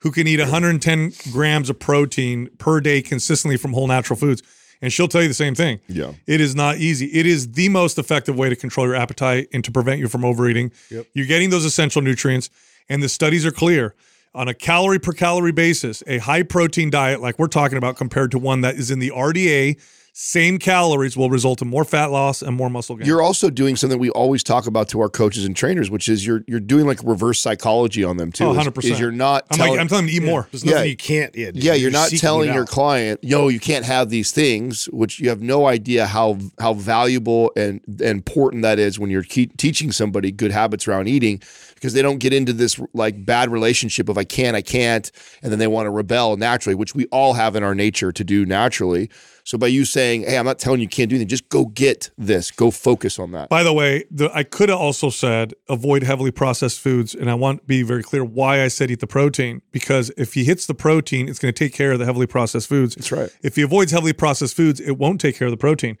B: who can eat 110 grams of protein per day consistently from whole natural foods, and she'll tell you the same thing.
C: Yeah.
B: It is not easy. It is the most effective way to control your appetite and to prevent you from overeating. Yep. You're getting those essential nutrients, and the studies are clear. On a calorie per calorie basis, a high protein diet like we're talking about compared to one that is in the RDA, same calories will result in more fat loss and more muscle gain.
C: You're also doing something we always talk about to our coaches and trainers, which is you're you're doing like reverse psychology on them too.
B: Oh,
C: is-
B: 100%.
C: Is you're not
B: I'm
C: telling,
B: like, I'm telling them to eat more.
E: There's nothing
C: Yeah.
E: you can't. Yeah,
C: yeah, you're not telling your client, yo, you can't have these things, which you have no idea how how valuable and, and important that is when you're ke- teaching somebody good habits around eating, because they don't get into this like bad relationship of I can't, I can't, and then they want to rebel naturally, which we all have in our nature to do naturally. So by you saying, hey, I'm not telling you you can't do anything, just go get this, go focus on that.
B: By the way, the, I could have also said avoid heavily processed foods, and I want to be very clear why I said eat the protein because if he hits the protein, it's going to take care of the heavily processed foods.
C: That's right.
B: If he avoids heavily processed foods, it won't take care of the protein.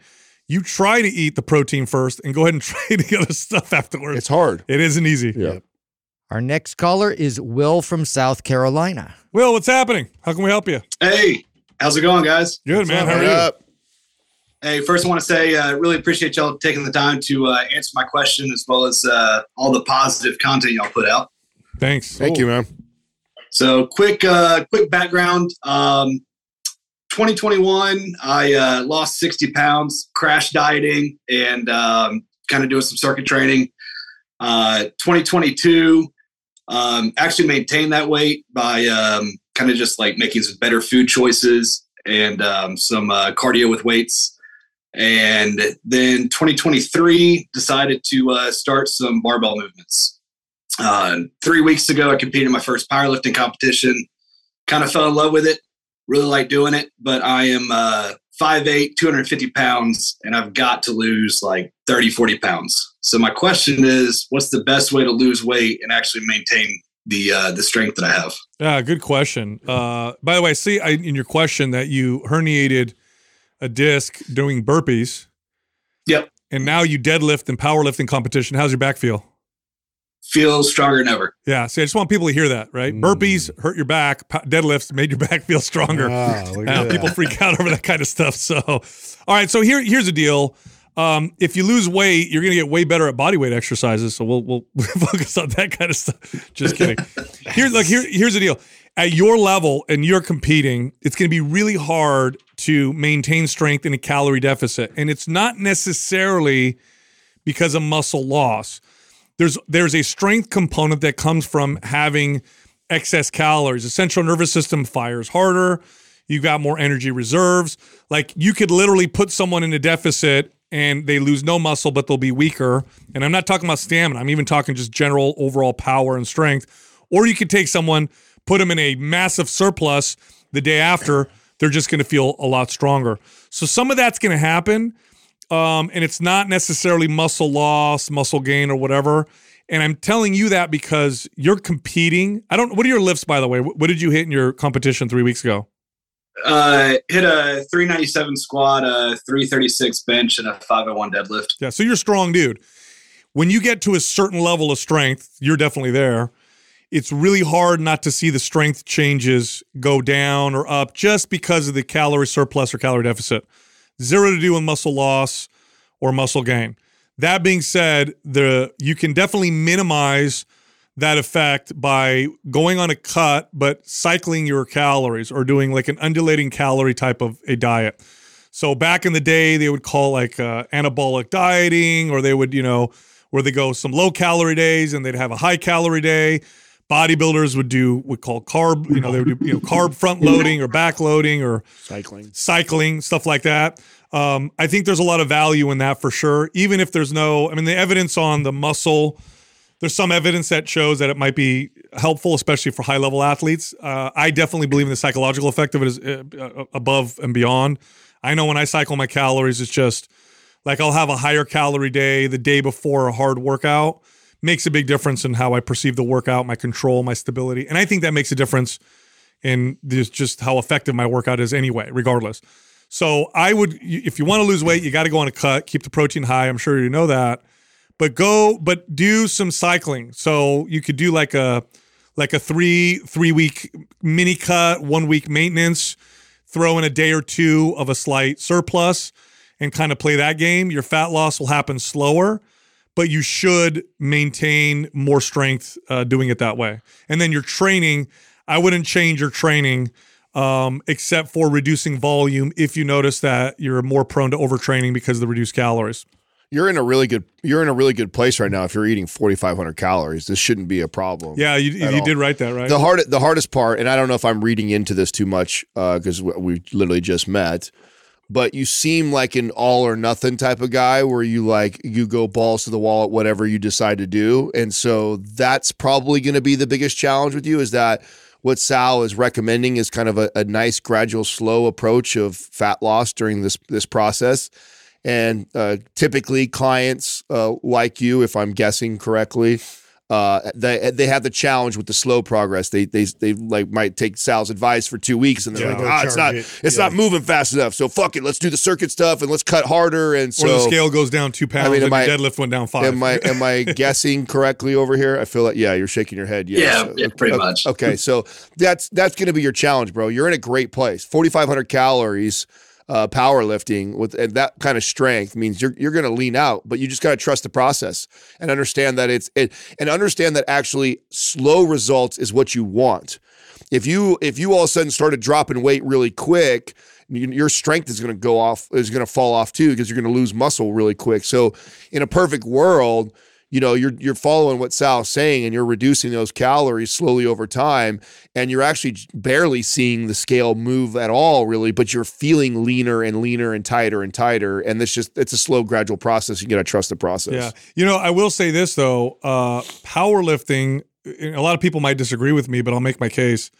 B: You try to eat the protein first, and go ahead and [LAUGHS] try the other stuff afterwards.
C: It's hard.
B: It isn't easy.
C: Yeah.
D: Our next caller is Will from South Carolina.
B: Will, what's happening? How can we help you?
G: Hey, how's it going, guys?
B: Good, man. How are
C: Hurry
B: you?
C: up.
G: Hey, first I want to say uh, really appreciate y'all taking the time to uh, answer my question as well as uh, all the positive content y'all put out.
B: Thanks.
C: Thank you, man.
G: So quick, uh, quick background. Um, 2021, I uh, lost 60 pounds, crash dieting, and um, kind of doing some circuit training. Uh, 2022, um, actually maintained that weight by um, kind of just like making some better food choices and um, some uh, cardio with weights. And then 2023, decided to uh, start some barbell movements. Uh, three weeks ago, I competed in my first powerlifting competition. Kind of fell in love with it. Really like doing it, but I am uh, 5'8", 250 pounds, and I've got to lose like 30, 40 pounds. So my question is, what's the best way to lose weight and actually maintain the uh, the strength that I have?
B: Yeah, good question. Uh, by the way, I see I, in your question that you herniated a disc doing burpees.
G: Yep.
B: And now you deadlift in powerlifting competition. How's your back feel?
G: Feel stronger than ever.
B: Yeah. See, I just want people to hear that, right? Mm. Burpees hurt your back. Deadlifts made your [LAUGHS] back feel stronger. Ah, people freak out over that kind of stuff. So, all right. So here, here's the deal. Um, if you lose weight, you're going to get way better at body weight exercises. So we'll we'll [LAUGHS] focus on that kind of stuff. Just kidding. [LAUGHS] Here, look here. Here's the deal. At your level and you're competing, it's going to be really hard to maintain strength in a calorie deficit, and it's not necessarily because of muscle loss. There's there's a strength component that comes from having excess calories. The central nervous system fires harder. You've got more energy reserves. Like you could literally put someone in a deficit and they lose no muscle, but they'll be weaker. And I'm not talking about stamina. I'm even talking just general overall power and strength. Or you could take someone, put them in a massive surplus the day after, they're just going to feel a lot stronger. So some of that's going to happen. Um, and it's not necessarily muscle loss, muscle gain, or whatever. And I'm telling you that because you're competing. I don't. What are your lifts, by the way? What did you hit in your competition three weeks ago?
G: Uh, hit a 397 squat, a 336 bench, and a 501 deadlift.
B: Yeah, so you're strong dude. When you get to a certain level of strength, you're definitely there. It's really hard not to see the strength changes go down or up just because of the calorie surplus or calorie deficit. Zero to do with muscle loss or muscle gain. That being said, the you can definitely minimize that effect by going on a cut but cycling your calories or doing like an undulating calorie type of a diet. So back in the day, they would call like uh, anabolic dieting, or they would, you know, where they go some low calorie days and they'd have a high calorie day. Bodybuilders would do what call carb, you know, they would do you know carb front loading or back loading or
C: cycling,
B: cycling stuff like that. Um, I think there's a lot of value in that for sure. Even if there's no, I mean, the evidence on the muscle there's some evidence that shows that it might be helpful, especially for high level athletes. Uh, I definitely believe in the psychological effect of it is uh, uh, above and beyond. I know when I cycle my calories, it's just like I'll have a higher calorie day the day before a hard workout. Makes a big difference in how I perceive the workout, my control, my stability. And I think that makes a difference in just how effective my workout is anyway, regardless. So I would, if you want to lose weight, you got to go on a cut, keep the protein high. I'm sure you know that but go but do some cycling. So you could do like a like a three three week mini cut one week maintenance throw in a day or two of a slight surplus and kind of play that game. Your fat loss will happen slower but you should maintain more strength uh, doing it that way. And then your training i wouldn't change your training um, except for reducing volume if you notice that you're more prone to overtraining because of the reduced calories
C: you're in a really good you're in a really good place right now if you're eating 4500 calories. This shouldn't be a problem
B: yeah you, you did write that right?
C: The hard the hardest part and i don't know if i'm reading into this too much because uh, we literally just met but you seem like an all or nothing type of guy where you like you go balls to the wall at whatever you decide to do and so that's probably going to be the biggest challenge with you is that what sal is recommending is kind of a, a nice gradual slow approach of fat loss during this this process and uh, typically, clients uh, like you, if I'm guessing correctly, uh, they they have the challenge with the slow progress. They they they like might take Sal's advice for two weeks, and they're yeah, like, ah, it's not it. it's yeah. not moving fast enough. So fuck it, let's do the circuit stuff and let's cut harder. And so
B: or the scale goes down two pounds. I mean, and I, deadlift went down five.
C: Am I am I [LAUGHS] guessing correctly over here? I feel like yeah, you're shaking your head.
G: Yes. Yeah, yeah, pretty
C: okay,
G: much.
C: Okay, so that's that's going to be your challenge, bro. You're in a great place. Forty five hundred calories uh, powerlifting with that kind of strength means you're you're going to lean out, but you just got to trust the process and understand that it's it and understand that actually slow results is what you want. if you if you all of a sudden started dropping weight really quick, you, your strength is going to go off is going to fall off too because you're going to lose muscle really quick. So in a perfect world, you know you're you're following what Sal's saying and you're reducing those calories slowly over time and you're actually barely seeing the scale move at all really but you're feeling leaner and leaner and tighter and tighter and it's just it's a slow gradual process you got to trust the process
B: Yeah. You know, I will say this though, uh powerlifting, a lot of people might disagree with me, but I'll make my case.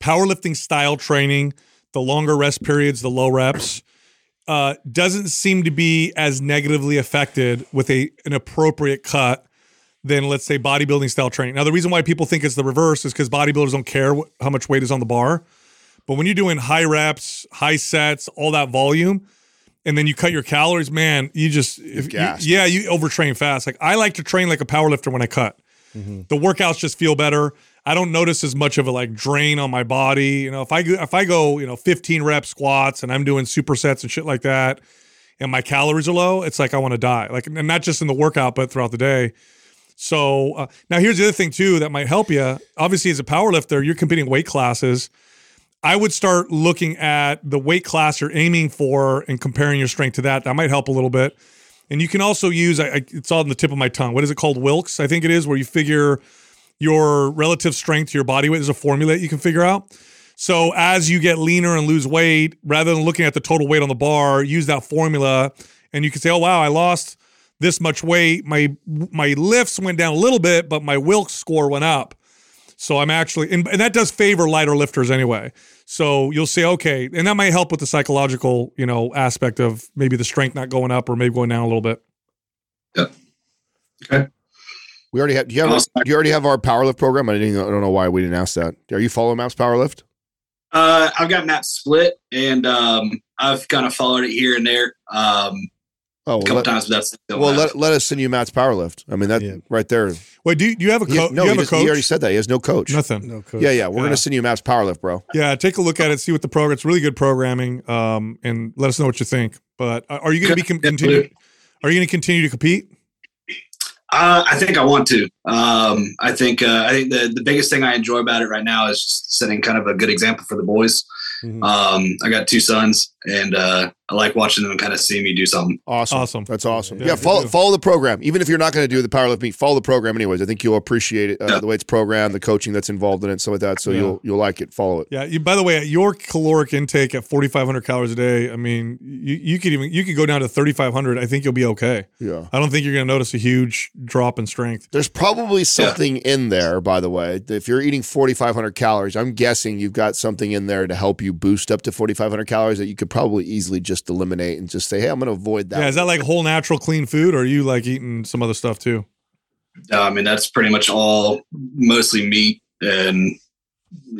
B: Powerlifting style training, the longer rest periods, the low reps, uh, doesn't seem to be as negatively affected with a an appropriate cut than let's say bodybuilding style training. Now, the reason why people think it's the reverse is because bodybuilders don't care what, how much weight is on the bar. But when you're doing high reps, high sets, all that volume, and then you cut your calories, man, you just if you, yeah, you overtrain fast. Like I like to train like a powerlifter when I cut. The workouts just feel better. I don't notice as much of a like drain on my body. You know, if I go if I go, you know, 15 rep squats and I'm doing supersets and shit like that, and my calories are low, it's like I want to die. Like, and not just in the workout, but throughout the day. So uh, now here's the other thing too that might help you. Obviously, as a power lifter, you're competing weight classes. I would start looking at the weight class you're aiming for and comparing your strength to that. That might help a little bit. And you can also use I, I- it's all on the tip of my tongue. What is it called? Wilks, I think it is, where you figure your relative strength to your body weight. There's a formula that you can figure out. So as you get leaner and lose weight, rather than looking at the total weight on the bar, use that formula, and you can say, "Oh wow, I lost this much weight. My my lifts went down a little bit, but my Wilks score went up." So I'm actually, and, and that does favor lighter lifters anyway. So you'll say, okay, and that might help with the psychological, you know, aspect of maybe the strength not going up or maybe going down a little bit.
G: Okay.
C: We already have do you have
G: Awesome.
C: do you already have our powerlift program I didn't I don't know why we didn't ask that are you following Maps Powerlift
G: Uh, I've got Maps Split, and um, I've kind of followed it here and there um,
C: oh
G: a couple
C: let,
G: times, but that's still
C: well
G: not-
C: let, let us send you Maps Powerlift I mean that
E: Yeah.
C: right there
B: Wait, do you, do you have a
C: He-
B: coach?
C: no
B: you
C: he,
B: have a
C: just- he already said that he has no coach
B: Nothing.
E: No coach.
C: yeah yeah we're
B: Yeah.
C: gonna send you Maps Powerlift bro
B: Yeah, take a look at it, see what the program. It's really good programming, um, and let us know what you think. But uh, are you going to be con- continue? Are you going to continue to compete?
G: Uh, I think I want to. Um, I think uh, I think the the biggest thing I enjoy about it right now is just setting kind of a good example for the boys.
E: Mhm.
G: Um, I got two sons, and uh, I like watching them kind of see me do something.
C: awesome
B: Awesome.
C: that's awesome
B: Yeah,
C: yeah, follow
B: deal.
C: follow the program even if you're not going to do the powerlift meet follow the program anyways I think you'll appreciate it uh,
G: Yeah.
C: the way it's programmed the coaching that's involved in it stuff like that so
B: Yeah.
C: you'll you'll like it follow it
B: Yeah. You, by the way, at your caloric intake at 4,500 calories a day, I mean, you, you could even you could go down to 3,500. I think you'll be okay.
C: yeah
B: I don't think you're going to notice a huge drop in strength.
C: There's probably something in there, by the way. If you're eating 4,500 calories, I'm guessing you've got something in there to help you boost up to 4,500 calories that you could probably easily just eliminate and just say, hey, I'm going to avoid that.
B: yeah. Is that like whole natural clean food, or are you like eating some other stuff too?
G: Uh, I mean, that's pretty much all, mostly meat and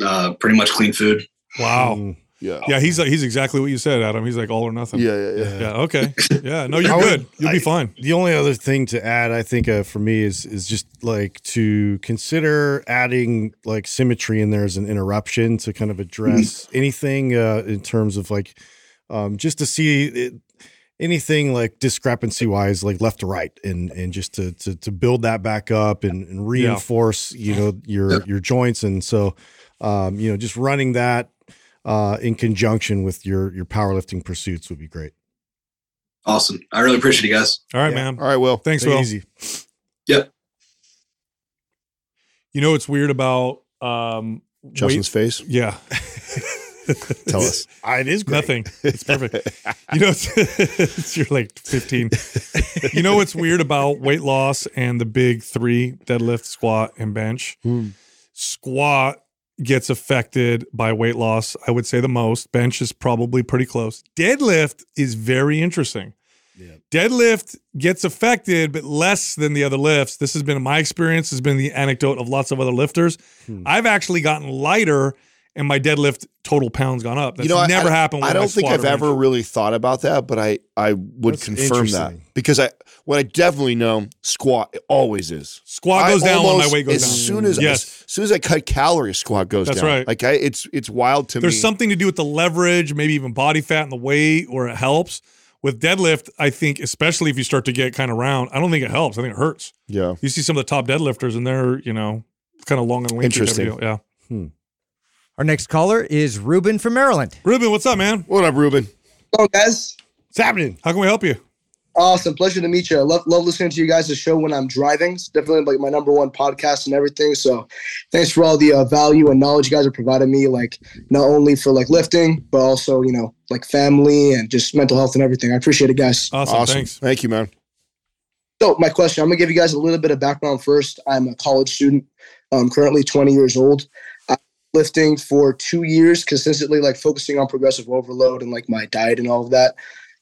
G: uh, pretty much clean food.
B: Wow.
C: Yeah.
B: Yeah, he's he's exactly what you said, Adam. He's like all or nothing.
C: Yeah, yeah, yeah.
B: Yeah. Okay. [LAUGHS] Yeah. No, you're
E: would,
B: good. You'll be fine.
E: The only other thing to add, I think, uh, for me is is just like to consider adding like symmetry in there as an interruption to kind of address [LAUGHS] anything uh, in terms of like um, just to see it, anything like discrepancy wise, like left to right, and and just to to, to build that back up and, and reinforce you know your your joints, and so um, you know just running that uh, in conjunction with your your powerlifting pursuits would be great.
G: Awesome. I really appreciate you guys.
B: All right,
E: Yeah.
B: man.
C: All right, Will.
B: Thanks,
E: Take
B: Will.
E: easy. Yep.
B: You know what's weird about um
C: Justin's face.
B: yeah. [LAUGHS]
C: Tell us. [LAUGHS]
E: It is great.
B: Nothing. It's perfect. you know, it's, it's- [LAUGHS] you're like 15. You know what's weird about weight loss and the big three deadlift, squat, and bench?
E: Hmm.
B: Squat gets affected by weight loss, I would say the most. Bench is probably pretty close. Deadlift is very interesting.
E: Yeah.
B: Deadlift gets affected, but less than the other lifts. This has been my experience, has been the anecdote of lots of other lifters.
E: Hmm.
B: I've actually gotten lighter and my deadlift total pounds gone up. That's
C: you know,
B: never
C: I,
B: happened with
C: I don't think I've
B: or
C: ever really thought about that, but I I would
E: That's
C: confirm that because I what I definitely know squat always is.
B: Squat
C: I
B: goes down when my weight goes
C: as
B: down.
C: soon as
B: Yes.
C: as soon as I cut calories, squat goes
B: That's
C: down.
B: right.
C: Like I, it's it's wild to
B: There's
C: me.
B: There's something to do with the leverage, maybe even body fat and the weight, or it helps. With deadlift, I think, especially if you start to get kind of round, I don't think it helps. I think it hurts.
C: yeah.
B: You see some of the top deadlifters, and they're, you know, kind of long and lean.
C: Interesting.
B: Yeah. Hmm.
D: Our next caller is Ruben from Maryland.
B: Ruben, what's up, man?
C: What up, Ruben?
H: Hello, guys.
E: What's happening?
B: How can we help you?
H: Awesome. Pleasure to meet you. I love, love listening to you guys' show when I'm driving. It's definitely like my number one podcast and everything. So thanks for all the uh, value and knowledge you guys are providing me, like not only for like lifting, but also, you know, like family and just mental health and everything. I appreciate it, guys.
B: Awesome.
C: awesome.
B: Thanks.
C: Thank you, man.
H: So my question, I'm gonna give you guys a little bit of background first. I'm a college student, I'm currently 20 years old. Lifting for two years, consistently like focusing on progressive overload and like my diet and all of that.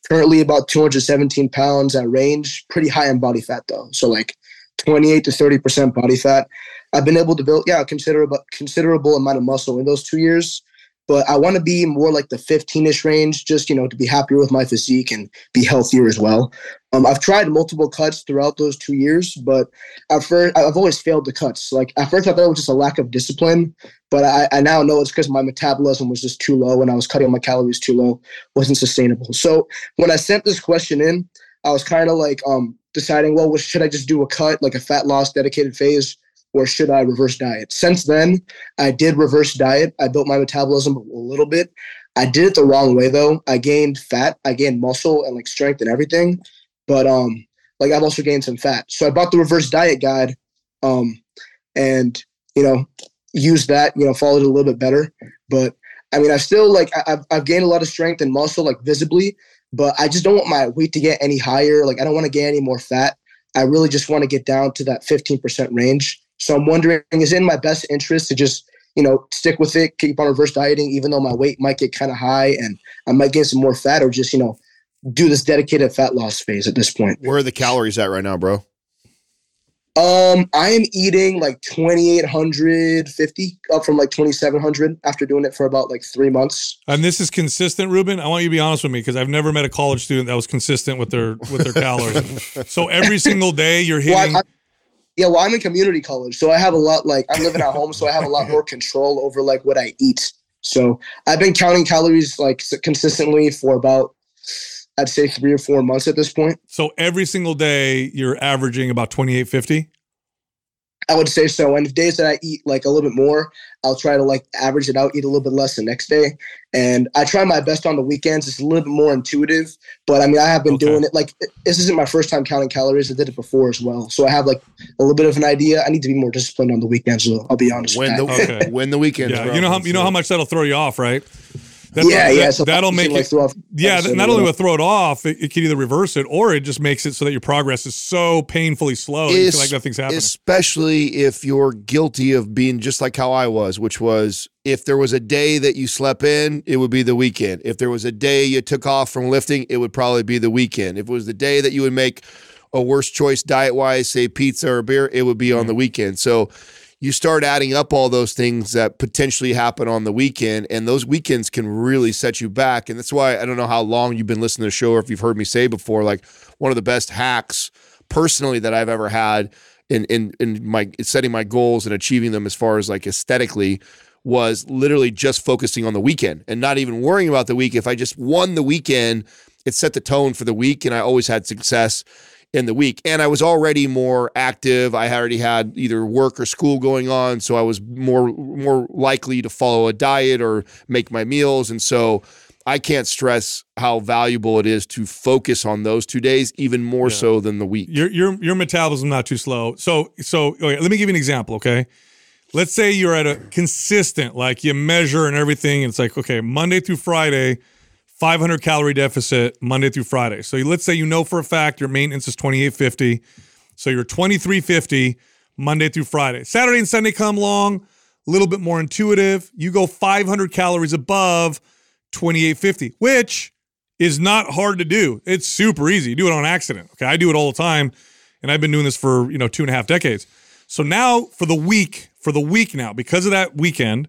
H: Currently about 217 pounds at range, pretty high in body fat though. So like 28 to 30 percent body fat. I've been able to build, yeah, a considerable considerable amount of muscle in those two years. But I want to be more like the 15ish range, just you know, to be happier with my physique and be healthier as well. Um, I've tried multiple cuts throughout those two years, but at first I've always failed the cuts. Like at first I thought it was just a lack of discipline, but I, I now know it's because my metabolism was just too low and I was cutting my calories too low, wasn't sustainable. So when I sent this question in, I was kind of like um, deciding, well, should I just do a cut, like a fat loss dedicated phase, or should I reverse diet? Since then, I did reverse diet. I built my metabolism a little bit. I did it the wrong way though. I gained fat, I gained muscle and like strength and everything, but um, like I've also gained some fat. So I bought the reverse diet guide, um, and you know, used that. You know, followed it a little bit better. But I mean, I've still like I've I've gained a lot of strength and muscle like visibly, but I just don't want my weight to get any higher. Like I don't want to gain any more fat. I really just want to get down to that 15% range. So I'm wondering, is it in my best interest to just, you know, stick with it, keep on reverse dieting, even though my weight might get kind of high and I might gain some more fat, or just, you know, do this dedicated fat loss phase at this point?
C: Where are the calories at right now, bro?
H: Um, I am eating like 2,850 up from like 2,700 after doing it for about like three months.
B: And this is consistent, Ruben. I want you to be honest with me because I've never met a college student that was consistent with their with their [LAUGHS] calories. so every single day you're
H: Well,
B: hitting.
H: I, I, yeah, well, I'm in community college, so I have a lot. Like, I'm living at home, so I have a lot more control over like what I eat. So I've been counting calories like consistently for about, I'd say three or four months at this point.
B: so every single day you're averaging about twenty eight fifty.
H: I would say so. And the days that I eat like a little bit more, I'll try to like average it out, eat a little bit less the next day. And I try my best on the weekends. It's a little bit more intuitive, but I mean, I have been
B: Okay.
H: doing it like this isn't my first time counting calories. I did it before as well, so I have like a little bit of an idea. I need to be more disciplined on the weekends. Though, I'll be honest.
C: When
H: with
C: the. [LAUGHS]
B: Okay.
C: when the weekends,
B: Yeah,
C: bro.
B: you know how you know how much that'll throw you off, right? That's
H: yeah, yeah.
B: that-
H: So
B: that'll make
H: like
B: it.
H: throw off.
B: Yeah, not only will throw it off, it, it can either reverse it or it just makes it so that your progress is so painfully slow. that You feel like nothing's happening.
C: Especially if you're guilty of being just like how I was, which was if there was a day that you slept in, it would be the weekend. If there was a day you took off from lifting, it would probably be the weekend. If it was the day that you would make a worse choice diet wise, say pizza or beer, it would be on mm-hmm. the weekend. So you start adding up all those things that potentially happen on the weekend, and those weekends can really set you back. And that's why I don't know how long you've been listening to the show or if you've heard me say before, like one of the best hacks personally that I've ever had in in in my setting my goals and achieving them as far as like aesthetically was literally just focusing on the weekend and not even worrying about the week. If I just won the weekend, it set the tone for the week, and I always had success in the week. And I was already more active. I already had either work or school going on, so I was more more likely to follow a diet or make my meals. And so I can't stress how valuable it is to focus on those two days, even more
B: Yeah.
C: so than the week.
B: your your your metabolism not too slow. So so okay, let me give you an example. Okay, let's say you're at a consistent, like you measure and everything. And it's like okay, Monday through Friday, 500 calorie deficit Monday through Friday. So let's say you know for a fact your maintenance is 2850. So you're 2350 Monday through Friday. Saturday and Sunday come along, a little bit more intuitive. You go 500 calories above 2850, which is not hard to do. It's super easy. You do it on accident. Okay. I do it all the time. And I've been doing this for, you know, two and a half decades. So now for the week, for the week now, because of that weekend,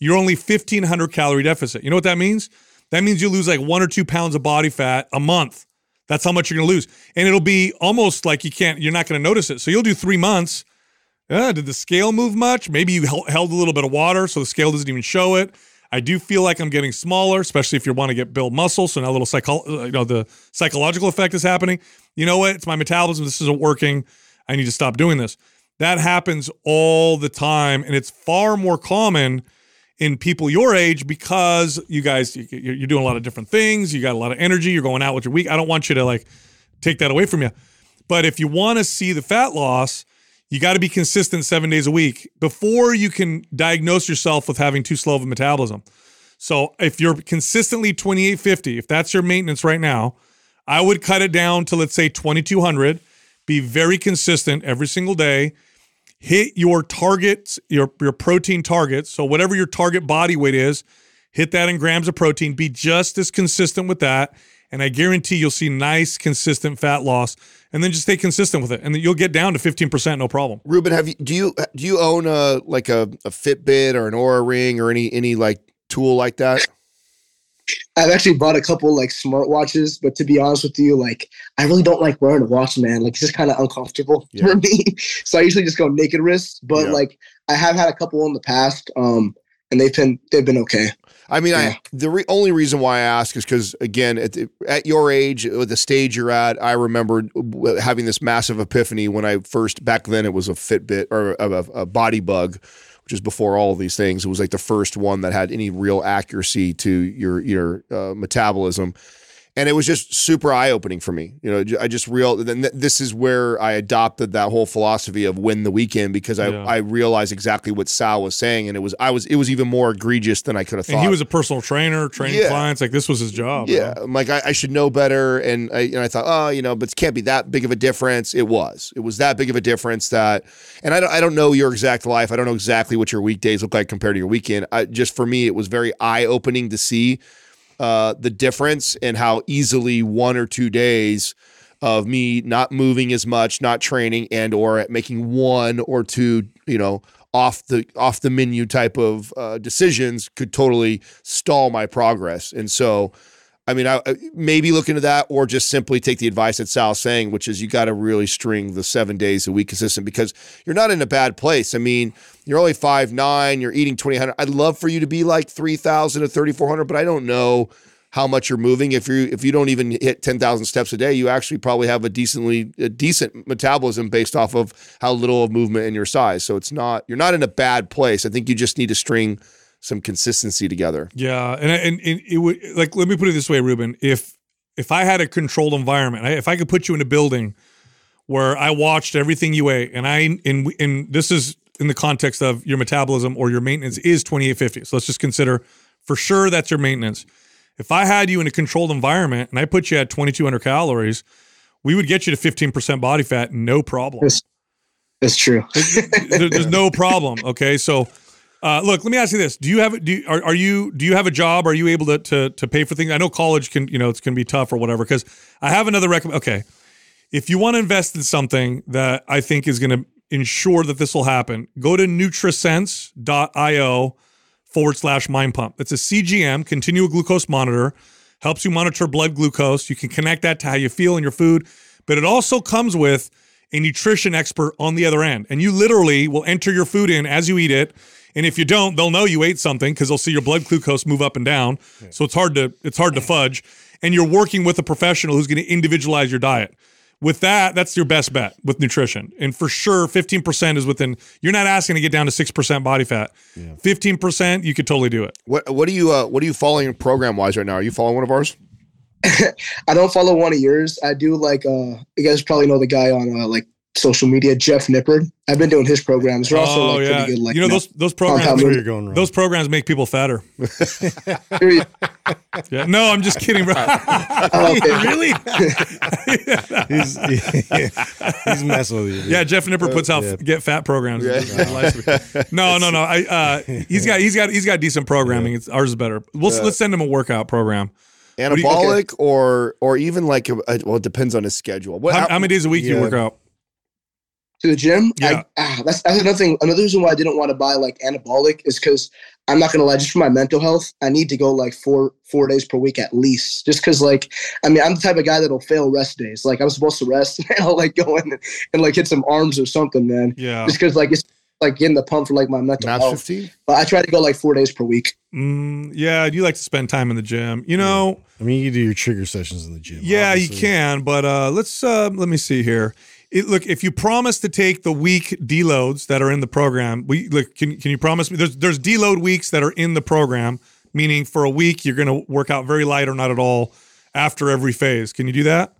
B: you're only 1500 calorie deficit. You know what that means? That means you lose like one or two pounds of body fat a month. That's how much you're going to lose. And it'll be almost like you can't, you're not going to notice it. So you'll do three months. Did the scale move much? Maybe you held a little bit of water, so the scale doesn't even show it. I do feel like I'm getting smaller, especially if you want to get build muscle. So now a little psycho, uh, you know, the psychological effect is happening. You know what? It's my metabolism. This isn't working. I need to stop doing this. That happens all the time, and it's far more common in people your age because you guys you- you're you're doing a lot of different things. You got a lot of energy. You're going out with your week. I don't want you to like take that away from you. But if you want to see the fat loss, you got to be consistent seven days a week before you can diagnose yourself with having too slow of a metabolism. So if you're consistently 2850, if that's your maintenance right now, I would cut it down to let's say 2200. Be very consistent every single day. Hit your targets, your your protein targets. So whatever your target body weight is, hit that in grams of protein. Be just as consistent with that, and I guarantee you'll see nice, consistent fat loss. And then just stay consistent with it, and then you'll get down to 15% no problem.
C: Ruben, have you do you do you own a like a, a Fitbit or an Oura Ring or any any like tool like that?
H: I've actually bought a couple like smartwatches, but to be honest with you, like I really don't like wearing a watch, man. Like it's just kind of uncomfortable [LAUGHS]
C: Yeah.
H: for me. So I usually just go naked wrist. But
C: Yeah.
H: like I have had a couple in the past, um, and they've been they've been okay.
C: I mean,
H: Yeah.
C: I the re- only reason why I ask is because again, at, the, at your age, with the stage you're at, I remember having this massive epiphany when I first back then it was a Fitbit or a, a, a BodyBugg, which is before all of these things. It was like the first one that had any real accuracy to your your uh, metabolism. And it was just super eye opening for me. You know, I just real. Then this is where I adopted that whole philosophy of win the weekend because I,
B: Yeah.
C: I realized exactly what Sal was saying, and it was I was it was even more egregious than I could have thought.
B: And he was a personal trainer, training
C: Yeah.
B: clients. Like this was his job.
C: Yeah? I'm like I, I should know better, and I, and I thought, oh, you know, but it can't be that big of a difference. It was, it was that big of a difference that, and I don't, I don't know your exact life. I don't know exactly what your weekdays look like compared to your weekend. I, just for me, it was very eye opening to see uh, the difference and how easily one or two days of me not moving as much, not training, and or making one or two, you know, off the off the menu type of uh, decisions could totally stall my progress. And so, I mean, I I- maybe look into that, or just simply take the advice that Sal's saying, which is you got to really string the seven days a week consistent because you're not in a bad place. I mean, you're only five nine, you're eating twenty hundred. I'd love for you to be like three thousand to thirty four hundred, but I don't know how much you're moving. If you if you don't even hit ten thousand steps a day, you actually probably have a decently a decent metabolism based off of how little of movement in your size. So it's not you're not in a bad place. I think you just need to string some consistency together.
B: Yeah, and and, and it would like let me put it this way, Ruben. If if I had a controlled environment, if I could put you in a building where I watched everything you ate, and I and and this is in the context of your metabolism or your maintenance is twenty eight fifty. So let's just consider for sure that's your maintenance. If I had you in a controlled environment and I put you at twenty two hundred calories, we would get you to fifteen percent body fat, no problem.
H: That's, it's true.
B: There- there's no problem. Okay, so uh, look, let me ask you this: Do you have do you, are, are you do you have a job? Are you able to to to pay for things? I know college can you know it's can be tough or whatever. Because I have another recommend. Okay, if you want to invest in something that I think is going to ensure that this will happen, go to Nutrisense.io forward slash mind pump. It's a CGM, continual glucose monitor, helps you monitor blood glucose. You can connect that to how you feel in your food, but it also comes with a nutrition expert on the other end. And you literally will enter your food in as you eat it. And if you don't, they'll know you ate something because they'll see your blood glucose move up and down. So it's hard to it's hard to fudge. And you're working with a professional who's going to individualize your diet. With that, that's your best bet with nutrition. And for sure, 15% is within, you're not asking to get down to 6% body fat. 15%, you could totally do it.
C: What what are you uh, what are you following program wise right now? Are you following one of ours? [LAUGHS]
H: I don't follow one of yours. I do like uh you guys probably know the guy on uh, like social media, Jeff Nippard. I've been doing his programs. They're also
B: oh,
H: like
B: yeah.
H: pretty good. Like
B: you know, those, those programs,
H: compound
E: Where you're going wrong.
B: those programs make people fatter. [LAUGHS] Yeah. No, I'm just kidding, bro.
H: Oh, [LAUGHS]
B: really? [LAUGHS]
E: he's, he's messing with you. dude.
B: Yeah, Jeff Nippard puts out
E: Yeah.
B: get fat programs. No, no, no. I uh, he's got he's got he's got decent programming. It's ours is better. We'll let's send him a workout program. do you-
C: Anabolic or or even like a, a- well, it depends on his schedule. What,
B: How, how many days a week do you work out?
H: To the gym.
B: Yeah.
H: I, ah, that's, that's another thing. Another reason why I didn't want to buy like anabolic is because I'm not gonna lie, just for my mental health, I need to go like four four days per week at least. Just because like I mean I'm the type of guy that'll fail rest days. Like I'm supposed to rest [LAUGHS] and I'll like go in and, and like hit some arms or something, man.
B: Yeah.
H: Just because like it's like getting the pump for like my mental
C: Match
H: health.
C: 15?
H: But I try to go like four days per week.
B: Mm, yeah, you like to spend time in the gym. You know,
E: I mean, you can do your trigger sessions in the gym.
B: yeah, you can, but uh let's uh let me see here. It, look, if you promise to take the week deloads that are in the program, we look. Can can you promise me? There's there's deload weeks that are in the program, meaning for a week you're going to work out very light or not at all after every phase. Can you do that?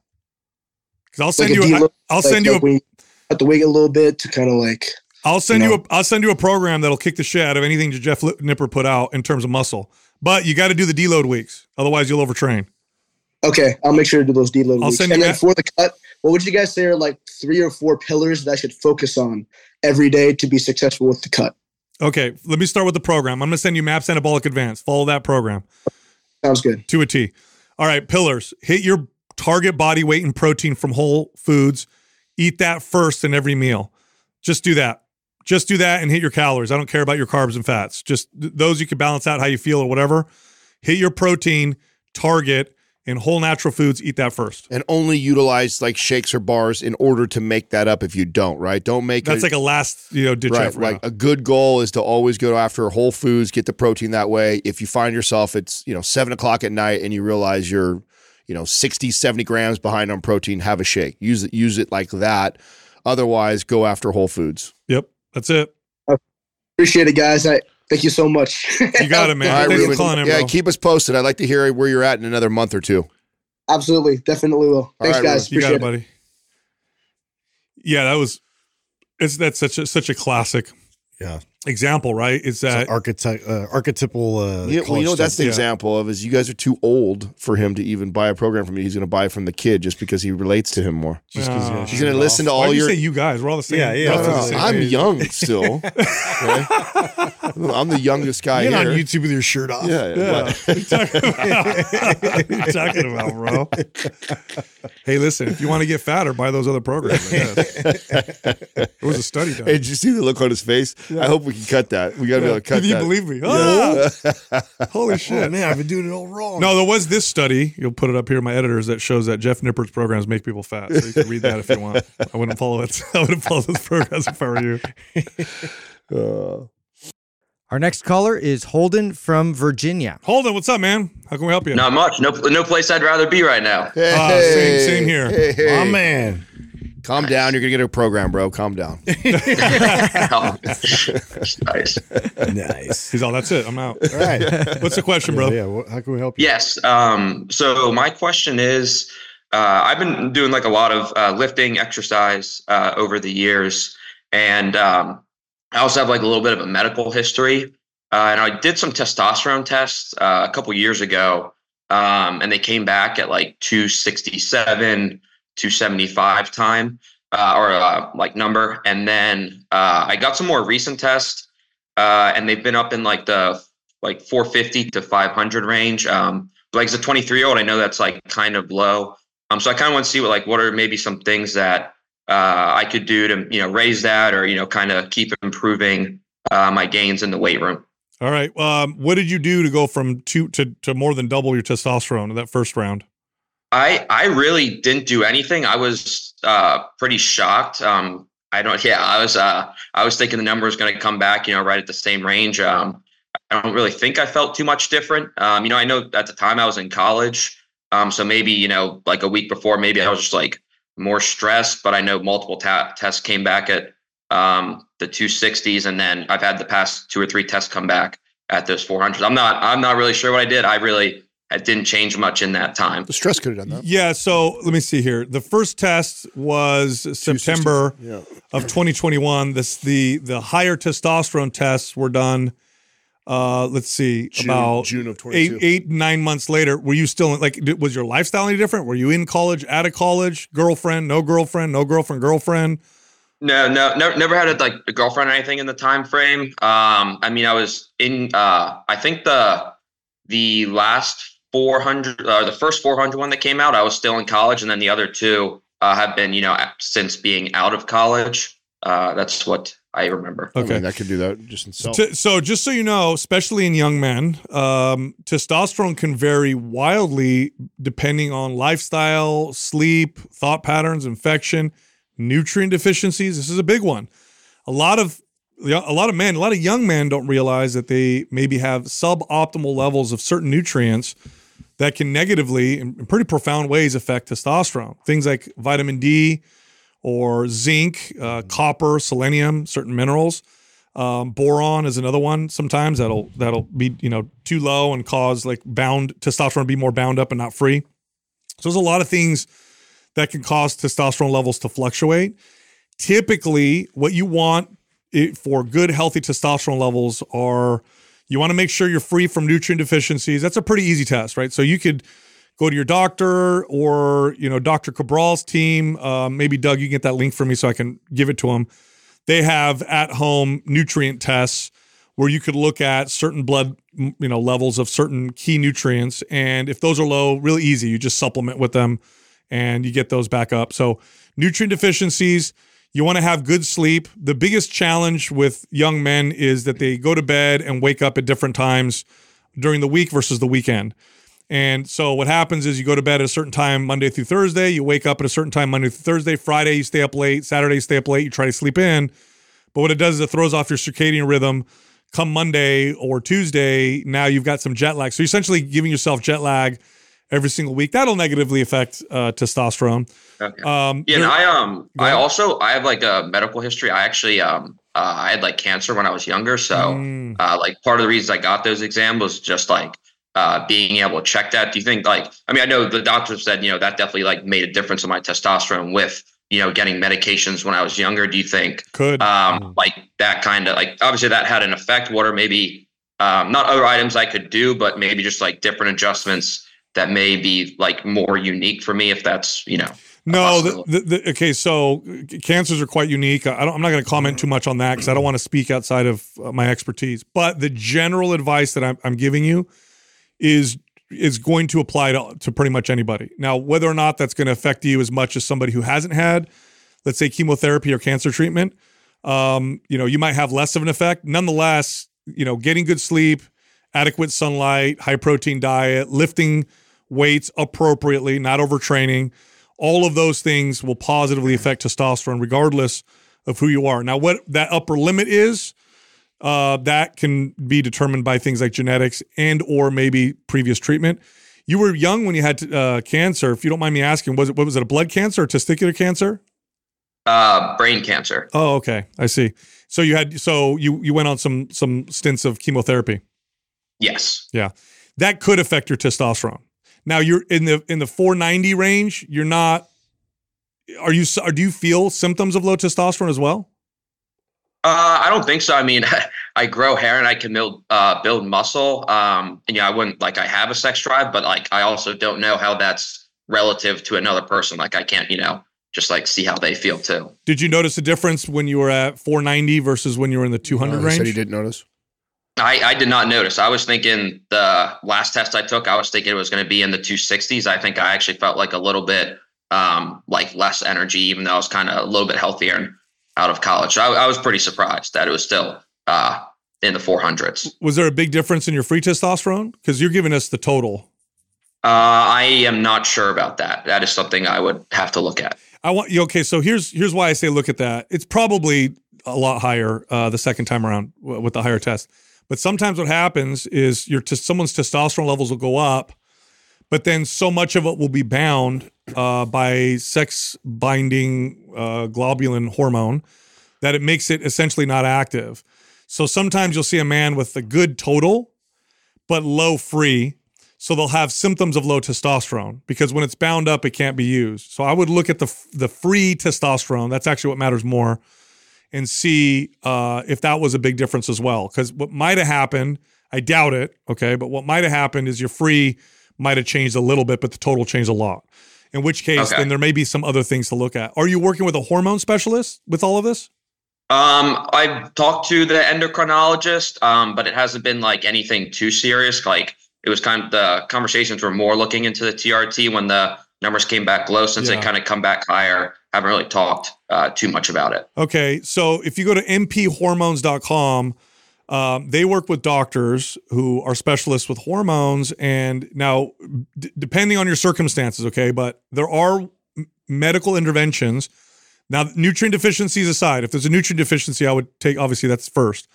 B: Because I'll send
H: Like
B: you. A, I'll
H: like,
B: send you. A,
H: when have to wait a little bit to kind of like.
B: I'll send
H: you
B: you, a. I'll send you a program that'll kick the shit out of anything Jeff Nippard put out in terms of muscle. But you got to do the deload weeks, otherwise you'll overtrain.
H: Okay, I'll make sure to do those deload
B: I'll
H: weeks.
B: send
H: and
B: you
H: then
B: that-
H: for the cut, what would you guys say are like three or four pillars that I should focus on every day to be successful with the cut?
B: Okay, let me start with the program. I'm going to send you MAPS Anabolic Advance. Follow that program.
H: Sounds good.
B: to a T. All right, pillars. Hit your target body weight and protein from whole foods. Eat that first in every meal. Just do that. Just do that and hit your calories. I don't care about your carbs and fats. Just those you can balance out how you feel or whatever. Hit your protein target in whole natural foods. Eat that first.
C: and only utilize like shakes or bars in order to make that up if you don't, right? Don't make
B: That's
C: a,
B: like a last, you know, ditch
C: right.
B: effort.
C: Like a good goal is to always go after whole foods, get the protein that way. If you find yourself it's you know seven o'clock at night and you realize you're you know 60, 70 grams behind on protein, have a shake. Use it use it like that. Otherwise, go after whole foods.
B: Yep, that's it.
H: Appreciate it, guys. I thank you so much. [LAUGHS]
B: You got it, man.
C: All right,
B: Thanks for
C: Ruben.
B: calling in,
C: yeah,
B: bro.
C: keep us posted. I'd like to hear where you're at in another month or two.
H: Absolutely, definitely will. Thanks,
C: right,
H: guys.
B: You got
H: Appreciate
B: it,
H: it.
B: buddy. Yeah, that was. It's that's such a such a classic
E: Yeah.
B: Example, right? It's
E: So
B: that
E: archety- uh, archetypal. Uh,
C: Yeah, well, you know what that's the
B: yeah.
C: example of is you guys are too old for him to even buy a program from you. He's going to buy from the kid just because he relates to him more.
E: Just 'cause,
B: Oh.
E: yeah,
C: He's going to listen to
E: off.
B: Why
C: all
B: you
C: your.
B: say you guys? We're all the same.
E: Yeah, yeah.
B: roughly
C: No, no,
B: same
C: I'm
B: age.
C: young [LAUGHS] still. okay? [LAUGHS] I'm the youngest guy
E: Get
C: here.
E: on YouTube with your shirt off.
C: Yeah,
B: Yeah.
C: but-
B: What are you talking about? [LAUGHS] what are you talking about, bro? hey, listen, if you want to get fatter, buy those other programs. I guess. Was a study done.
C: Hey, did you see the look on his face? I hope we can cut that. We got to be able to cut
B: Can you
C: that.
B: believe me? Ah! [LAUGHS] Holy
E: Oh,
B: shit.
E: man, I've been doing it all wrong.
B: No, there was this study. You'll put it up here, my editors, that shows that Jeff Nippard's programs make people fat. So you can read that if you want. I wouldn't follow it. [LAUGHS] I wouldn't follow those programs if I were you. [LAUGHS]
C: Uh,
D: Our next caller is Holden from Virginia.
B: Holden, what's up, man? How can we help you?
I: Not much. No, no place I'd rather be right now.
C: hey,
B: Ah, same- same here.
C: Hey, hey.
E: Oh, man.
C: Calm down. You're going to get a program, bro. Calm down. [LAUGHS]
I: nice.
E: Nice.
B: He's all, that's it. I'm out.
E: All right.
B: What's the question, bro?
E: Yeah, what, how can we help you?
I: Yes. Um, so my question is, uh, I've been doing like a lot of uh, lifting exercise uh, over the years, and um, I also have like a little bit of a medical history. Uh, and I did some testosterone tests uh, a couple years ago, um, and they came back at like 267, 275 time uh, or uh, like number. And then uh, I got some more recent tests, uh, and they've been up in like the like 450 to 500 range. Um, like as a 23 year old, I know that's like kind of low. Um, so I kind of want to see what like what are maybe some things that uh, I could do to you know raise that or you know kind of keep improving uh, my gains in the weight room.
B: All right. Um, what did you do to go from two to, to more than double your testosterone in that first round?
I: I I really didn't do anything. I was uh, pretty shocked. Um, I don't. Yeah, I was. Uh, I was thinking the number was going to come back. You know, right at the same range. Um, I don't really think I felt too much different. Um, you know, I know at the time I was in college. Um, so maybe you know, like a week before, maybe I was just like more stressed. But I know multiple ta- tests came back at um, the 260s, and then I've had the past two or three tests come back at those 400s. I'm not. I'm not really sure what I did. I really. I didn't change much in that time.
C: The stress could have done that.
B: Yeah. So let me see here. The first test was September
C: Yeah.
B: of 2021. This the the higher testosterone tests were done. Uh, let's see,
C: June-
B: about
C: June of
B: eight
C: 22.
B: eight nine months later. Were you still in, like? did- Was your lifestyle any different? Were you in college, out of college, girlfriend, no girlfriend, no girlfriend, girlfriend?
I: No, no, no, never had a, like a girlfriend or anything in the time frame. Um, I mean, I was in. Uh, I think the the last 400, uh, the first 400 one that came out, I was still in college, and then the other two uh, have been, you know, since being out of college. Uh, that's what I remember.
C: I
B: Okay.
C: mean, that could do that just in self.
B: T- so just so you know, especially in young men, um, testosterone can vary wildly depending on lifestyle, sleep, thought patterns, infection, nutrient deficiencies. This is a big one. A lot of a lot of men, a lot of young men don't realize that they maybe have suboptimal levels of certain nutrients that can negatively, in pretty profound ways, affect testosterone. Things like vitamin D or zinc, uh, copper, selenium, certain minerals. Um, boron is another one. Sometimes that'll that'll be you know too low and cause like bound testosterone to be more bound up and not free. So there's a lot of things that can cause testosterone levels to fluctuate. Typically, what you want for good healthy testosterone levels are you want to make sure you're free from nutrient deficiencies. That's a pretty easy test, right? So you could go to your doctor or you know Dr. Cabral's team. Uh, maybe Doug, you can get that link for me so I can give it to him. They have at home nutrient tests where you could look at certain blood you know levels of certain key nutrients, and if those are low, really easy. You just supplement with them, and you get those back up. So nutrient deficiencies. You want to have good sleep. The biggest challenge with young men is that they go to bed and wake up at different times during the week versus the weekend. And so what happens is you go to bed at a certain time Monday through Thursday, you wake up at a certain time Monday through Thursday, Friday you stay up late, Saturday you stay up late, you try to sleep in. But what it does is it throws off your circadian rhythm. Come Monday or Tuesday, now you've got some jet lag. So you're essentially giving yourself jet lag every single week. That'll negatively affect uh, testosterone.
I: Okay.
B: Um,
I: Yeah, and I um I also I have like a medical history. I actually um uh, I had like cancer when I was younger, so
B: Mm.
I: uh, like part of the reasons I got those exams was just like uh, being able to check that. Do you think like I mean I know the doctor said you know that definitely like made a difference in my testosterone with you know getting medications when I was younger. Do you think
B: could
I: um like that kind of like obviously that had an effect? What are maybe um, not other items I could do, but maybe just like different adjustments that may be like more unique for me if that's you know
B: No, the, the, the, okay. So cancers are quite unique. I don't, I'm not going to comment too much on that because I don't want to speak outside of uh, my expertise. But the general advice that I'm, I'm giving you is is going to apply to, to pretty much anybody. Now, whether or not that's going to affect you as much as somebody who hasn't had, let's say, chemotherapy or cancer treatment, um, you know, you might have less of an effect. Nonetheless, you know, getting good sleep, adequate sunlight, high protein diet, lifting weights appropriately, not overtraining, all of those things will positively affect testosterone regardless of who you are. Now, what that upper limit is, uh, that can be determined by things like genetics and or maybe previous treatment. You were young when you had uh, cancer. If you don't mind me asking, was it what was it a blood cancer or testicular cancer?
I: uh, brain cancer.
B: Oh, okay, I see. So you had so you you went on some some stints of chemotherapy.
I: Yes.
B: Yeah, that could affect your testosterone. Now you're in the in the 490 range. You're not. Are you? Or do you feel symptoms of low testosterone as well?
I: Uh, I don't think so. I mean, [LAUGHS] I grow hair and I can build uh, build muscle. Um, and yeah, I wouldn't like I have a sex drive, but like I also don't know how that's relative to another person. Like I can't, you know, just like see how they feel too.
B: Did you notice a difference when you were at 490 versus when you were in the 200
C: Uh, he
B: range?
C: said he didn't notice.
I: I, I did not notice. I was thinking the last test I took, I was thinking it was going to be in the 260s. I think I actually felt like a little bit um, like less energy, even though I was kind of a little bit healthier and out of college. So I, I was pretty surprised that it was still uh, in the 400s.
B: Was there a big difference in your free testosterone? Because you're giving us the total.
I: Uh, I am not sure about that. That is something I would have to look at.
B: I want you. Okay, so here's here's why I say look at that. It's probably a lot higher uh, the second time around with the higher test. But sometimes what happens is your t- someone's testosterone levels will go up, but then so much of it will be bound uh, by sex binding uh, globulin hormone that it makes it essentially not active. So sometimes you'll see a man with a good total, but low free. So they'll have symptoms of low testosterone because when it's bound up, it can't be used. So I would look at the the free testosterone. That's actually what matters more, and see uh, if that was a big difference as well. Because what might have happened, I doubt it. Okay, but what might have happened is your free might have changed a little bit, but the total changed a lot. In which case,
I: Okay.
B: then there may be some other things to look at. Are you working with a hormone specialist with all of this?
I: Um, I've talked to the endocrinologist, um, but it hasn't been like anything too serious. Like it was kind of the conversations were more looking into the TRT when the numbers came back low. Since
B: Yeah.
I: they kind of come back higher, haven't really talked uh, too much about it.
B: Okay, so if you go to mphormones.com, um, they work with doctors who are specialists with hormones. And now, d- depending on your circumstances, okay, but there are m- medical interventions. Now, nutrient deficiencies aside, if there's a nutrient deficiency, I would take, obviously, that's first.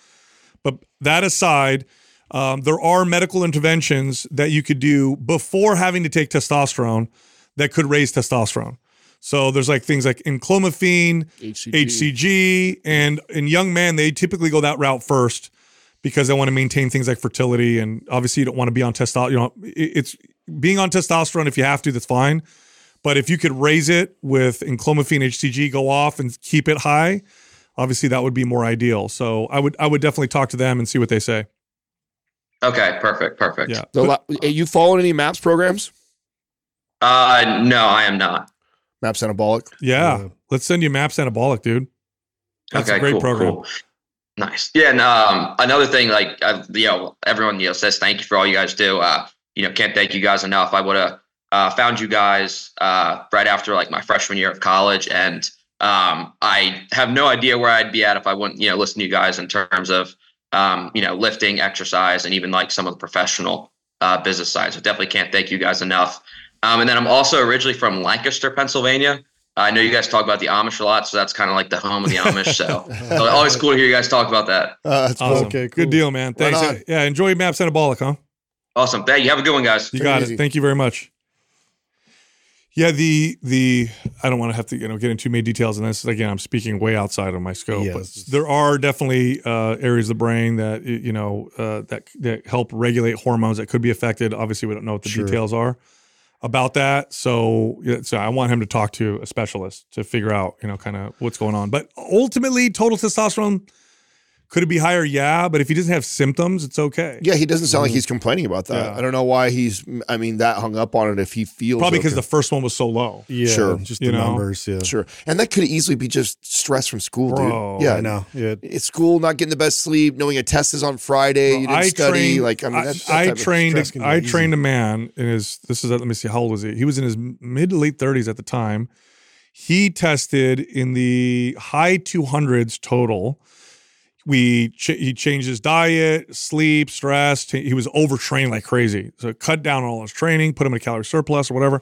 B: But that aside, um, there are medical interventions that you could do before having to take testosterone that could raise testosterone. So there's like things like enclomiphene,
C: HCG.
B: HCG, and in young men they typically go that route first because they want to maintain things like fertility and obviously you don't want to be on testosterone. You know, it's being on testosterone if you have to, that's fine. But if you could raise it with enclomiphene, HCG, go off and keep it high, obviously that would be more ideal. So I would I would definitely talk to them and see what they say.
I: Okay, perfect, perfect.
B: Yeah.
C: The la- hey, you following any MAPS programs?
I: Uh, no, I am not.
C: MAPS anabolic.
B: Yeah.
E: Yeah.
B: Let's send you Maps Anabolic, dude. That's
I: okay,
B: a great
I: cool,
B: program.
I: cool. Nice. Yeah, and um, another thing, like uh, you know, everyone you know says thank you for all you guys do. Uh, you know, can't thank you guys enough. I would have uh, found you guys uh, right after like my freshman year of college, and um, I have no idea where I'd be at if I wouldn't, you know, listen to you guys in terms of um, you know, lifting, exercise, and even like some of the professional uh, business side. So definitely can't thank you guys enough. Um, and then I'm also originally from Lancaster, Pennsylvania. I know you guys talk about the Amish a lot, so that's kind of like the home of the Amish. So, [LAUGHS] so always cool to hear you guys talk about that.
C: Uh, that's cool.
B: Awesome.
E: Okay, cool.
B: Good deal, man. Thanks.
C: on.
B: yeah, enjoy Maps Anabolic, huh?
I: Awesome. Thank you. Have a good one, guys.
B: You
C: Take
B: got
C: it
B: it.
C: easy.
B: Thank you very much. Yeah, the the I don't want to have to you know get into too many details on this. Again, I'm speaking way outside of my scope,
E: Yes.
B: but there are definitely uh, areas of the brain that you know uh, that that help regulate hormones that could be affected. Obviously, we don't know what the
E: Sure.
B: details are about that. So, so I want him to talk to a specialist to figure out you know kind of what's going on. But ultimately, total testosterone could it be higher? Yeah, but if he doesn't have symptoms, it's okay.
C: Yeah, he doesn't sound like mm-hmm. he's complaining about that.
B: Yeah.
C: I don't know why he's. I mean, that hung up on it. If he feels
B: Probably because
C: okay.
B: the first one was so low.
E: Yeah,
C: Sure.
E: just
B: You
E: the
B: know?
E: numbers. Yeah,
C: sure, and that could easily be just stress from school,
B: Bro,
C: dude. Yeah,
E: I know. Yeah,
C: It's school, not getting the best sleep, knowing a test is on Friday, you didn't
B: I
C: study.
B: trained,
C: like I mean, that, that
B: I, trained,
C: stress can be
B: I
C: easy.
B: trained a man in his. This is let me see, how old was he? He was in his mid to late thirties at the time. He tested in the high two hundreds total. We ch- he changed his diet, sleep, stress. He was overtrained like crazy, so cut down on all his training, put him in a calorie surplus or whatever.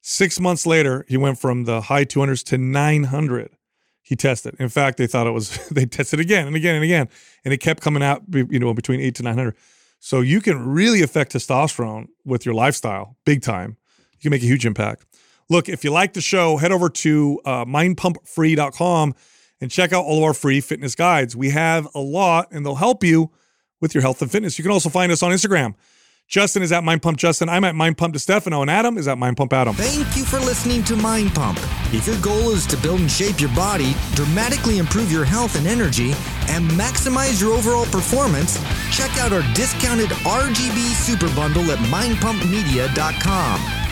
B: Six months later, he went from the high two hundreds to nine hundred. He tested. In fact, they thought it was. [LAUGHS] They tested again and again and again, and it kept coming out. You know, between eight to nine hundred. So you can really affect testosterone with your lifestyle, big time. You can make a huge impact. Look, if you like the show, head over to uh, mindpumpfree.com and check out all of our free fitness guides. We have a lot, and they'll help you with your health and fitness. You can also find us on Instagram. Justin is at Mind Pump Justin. I'm at Mind Pump DeStefano, and Adam is at Mind Pump Adam.
D: Thank you for listening to Mind Pump. If your goal is to build and shape your body, dramatically improve your health and energy, and maximize your overall performance, check out our discounted RGB Super Bundle at mindpumpmedia.com.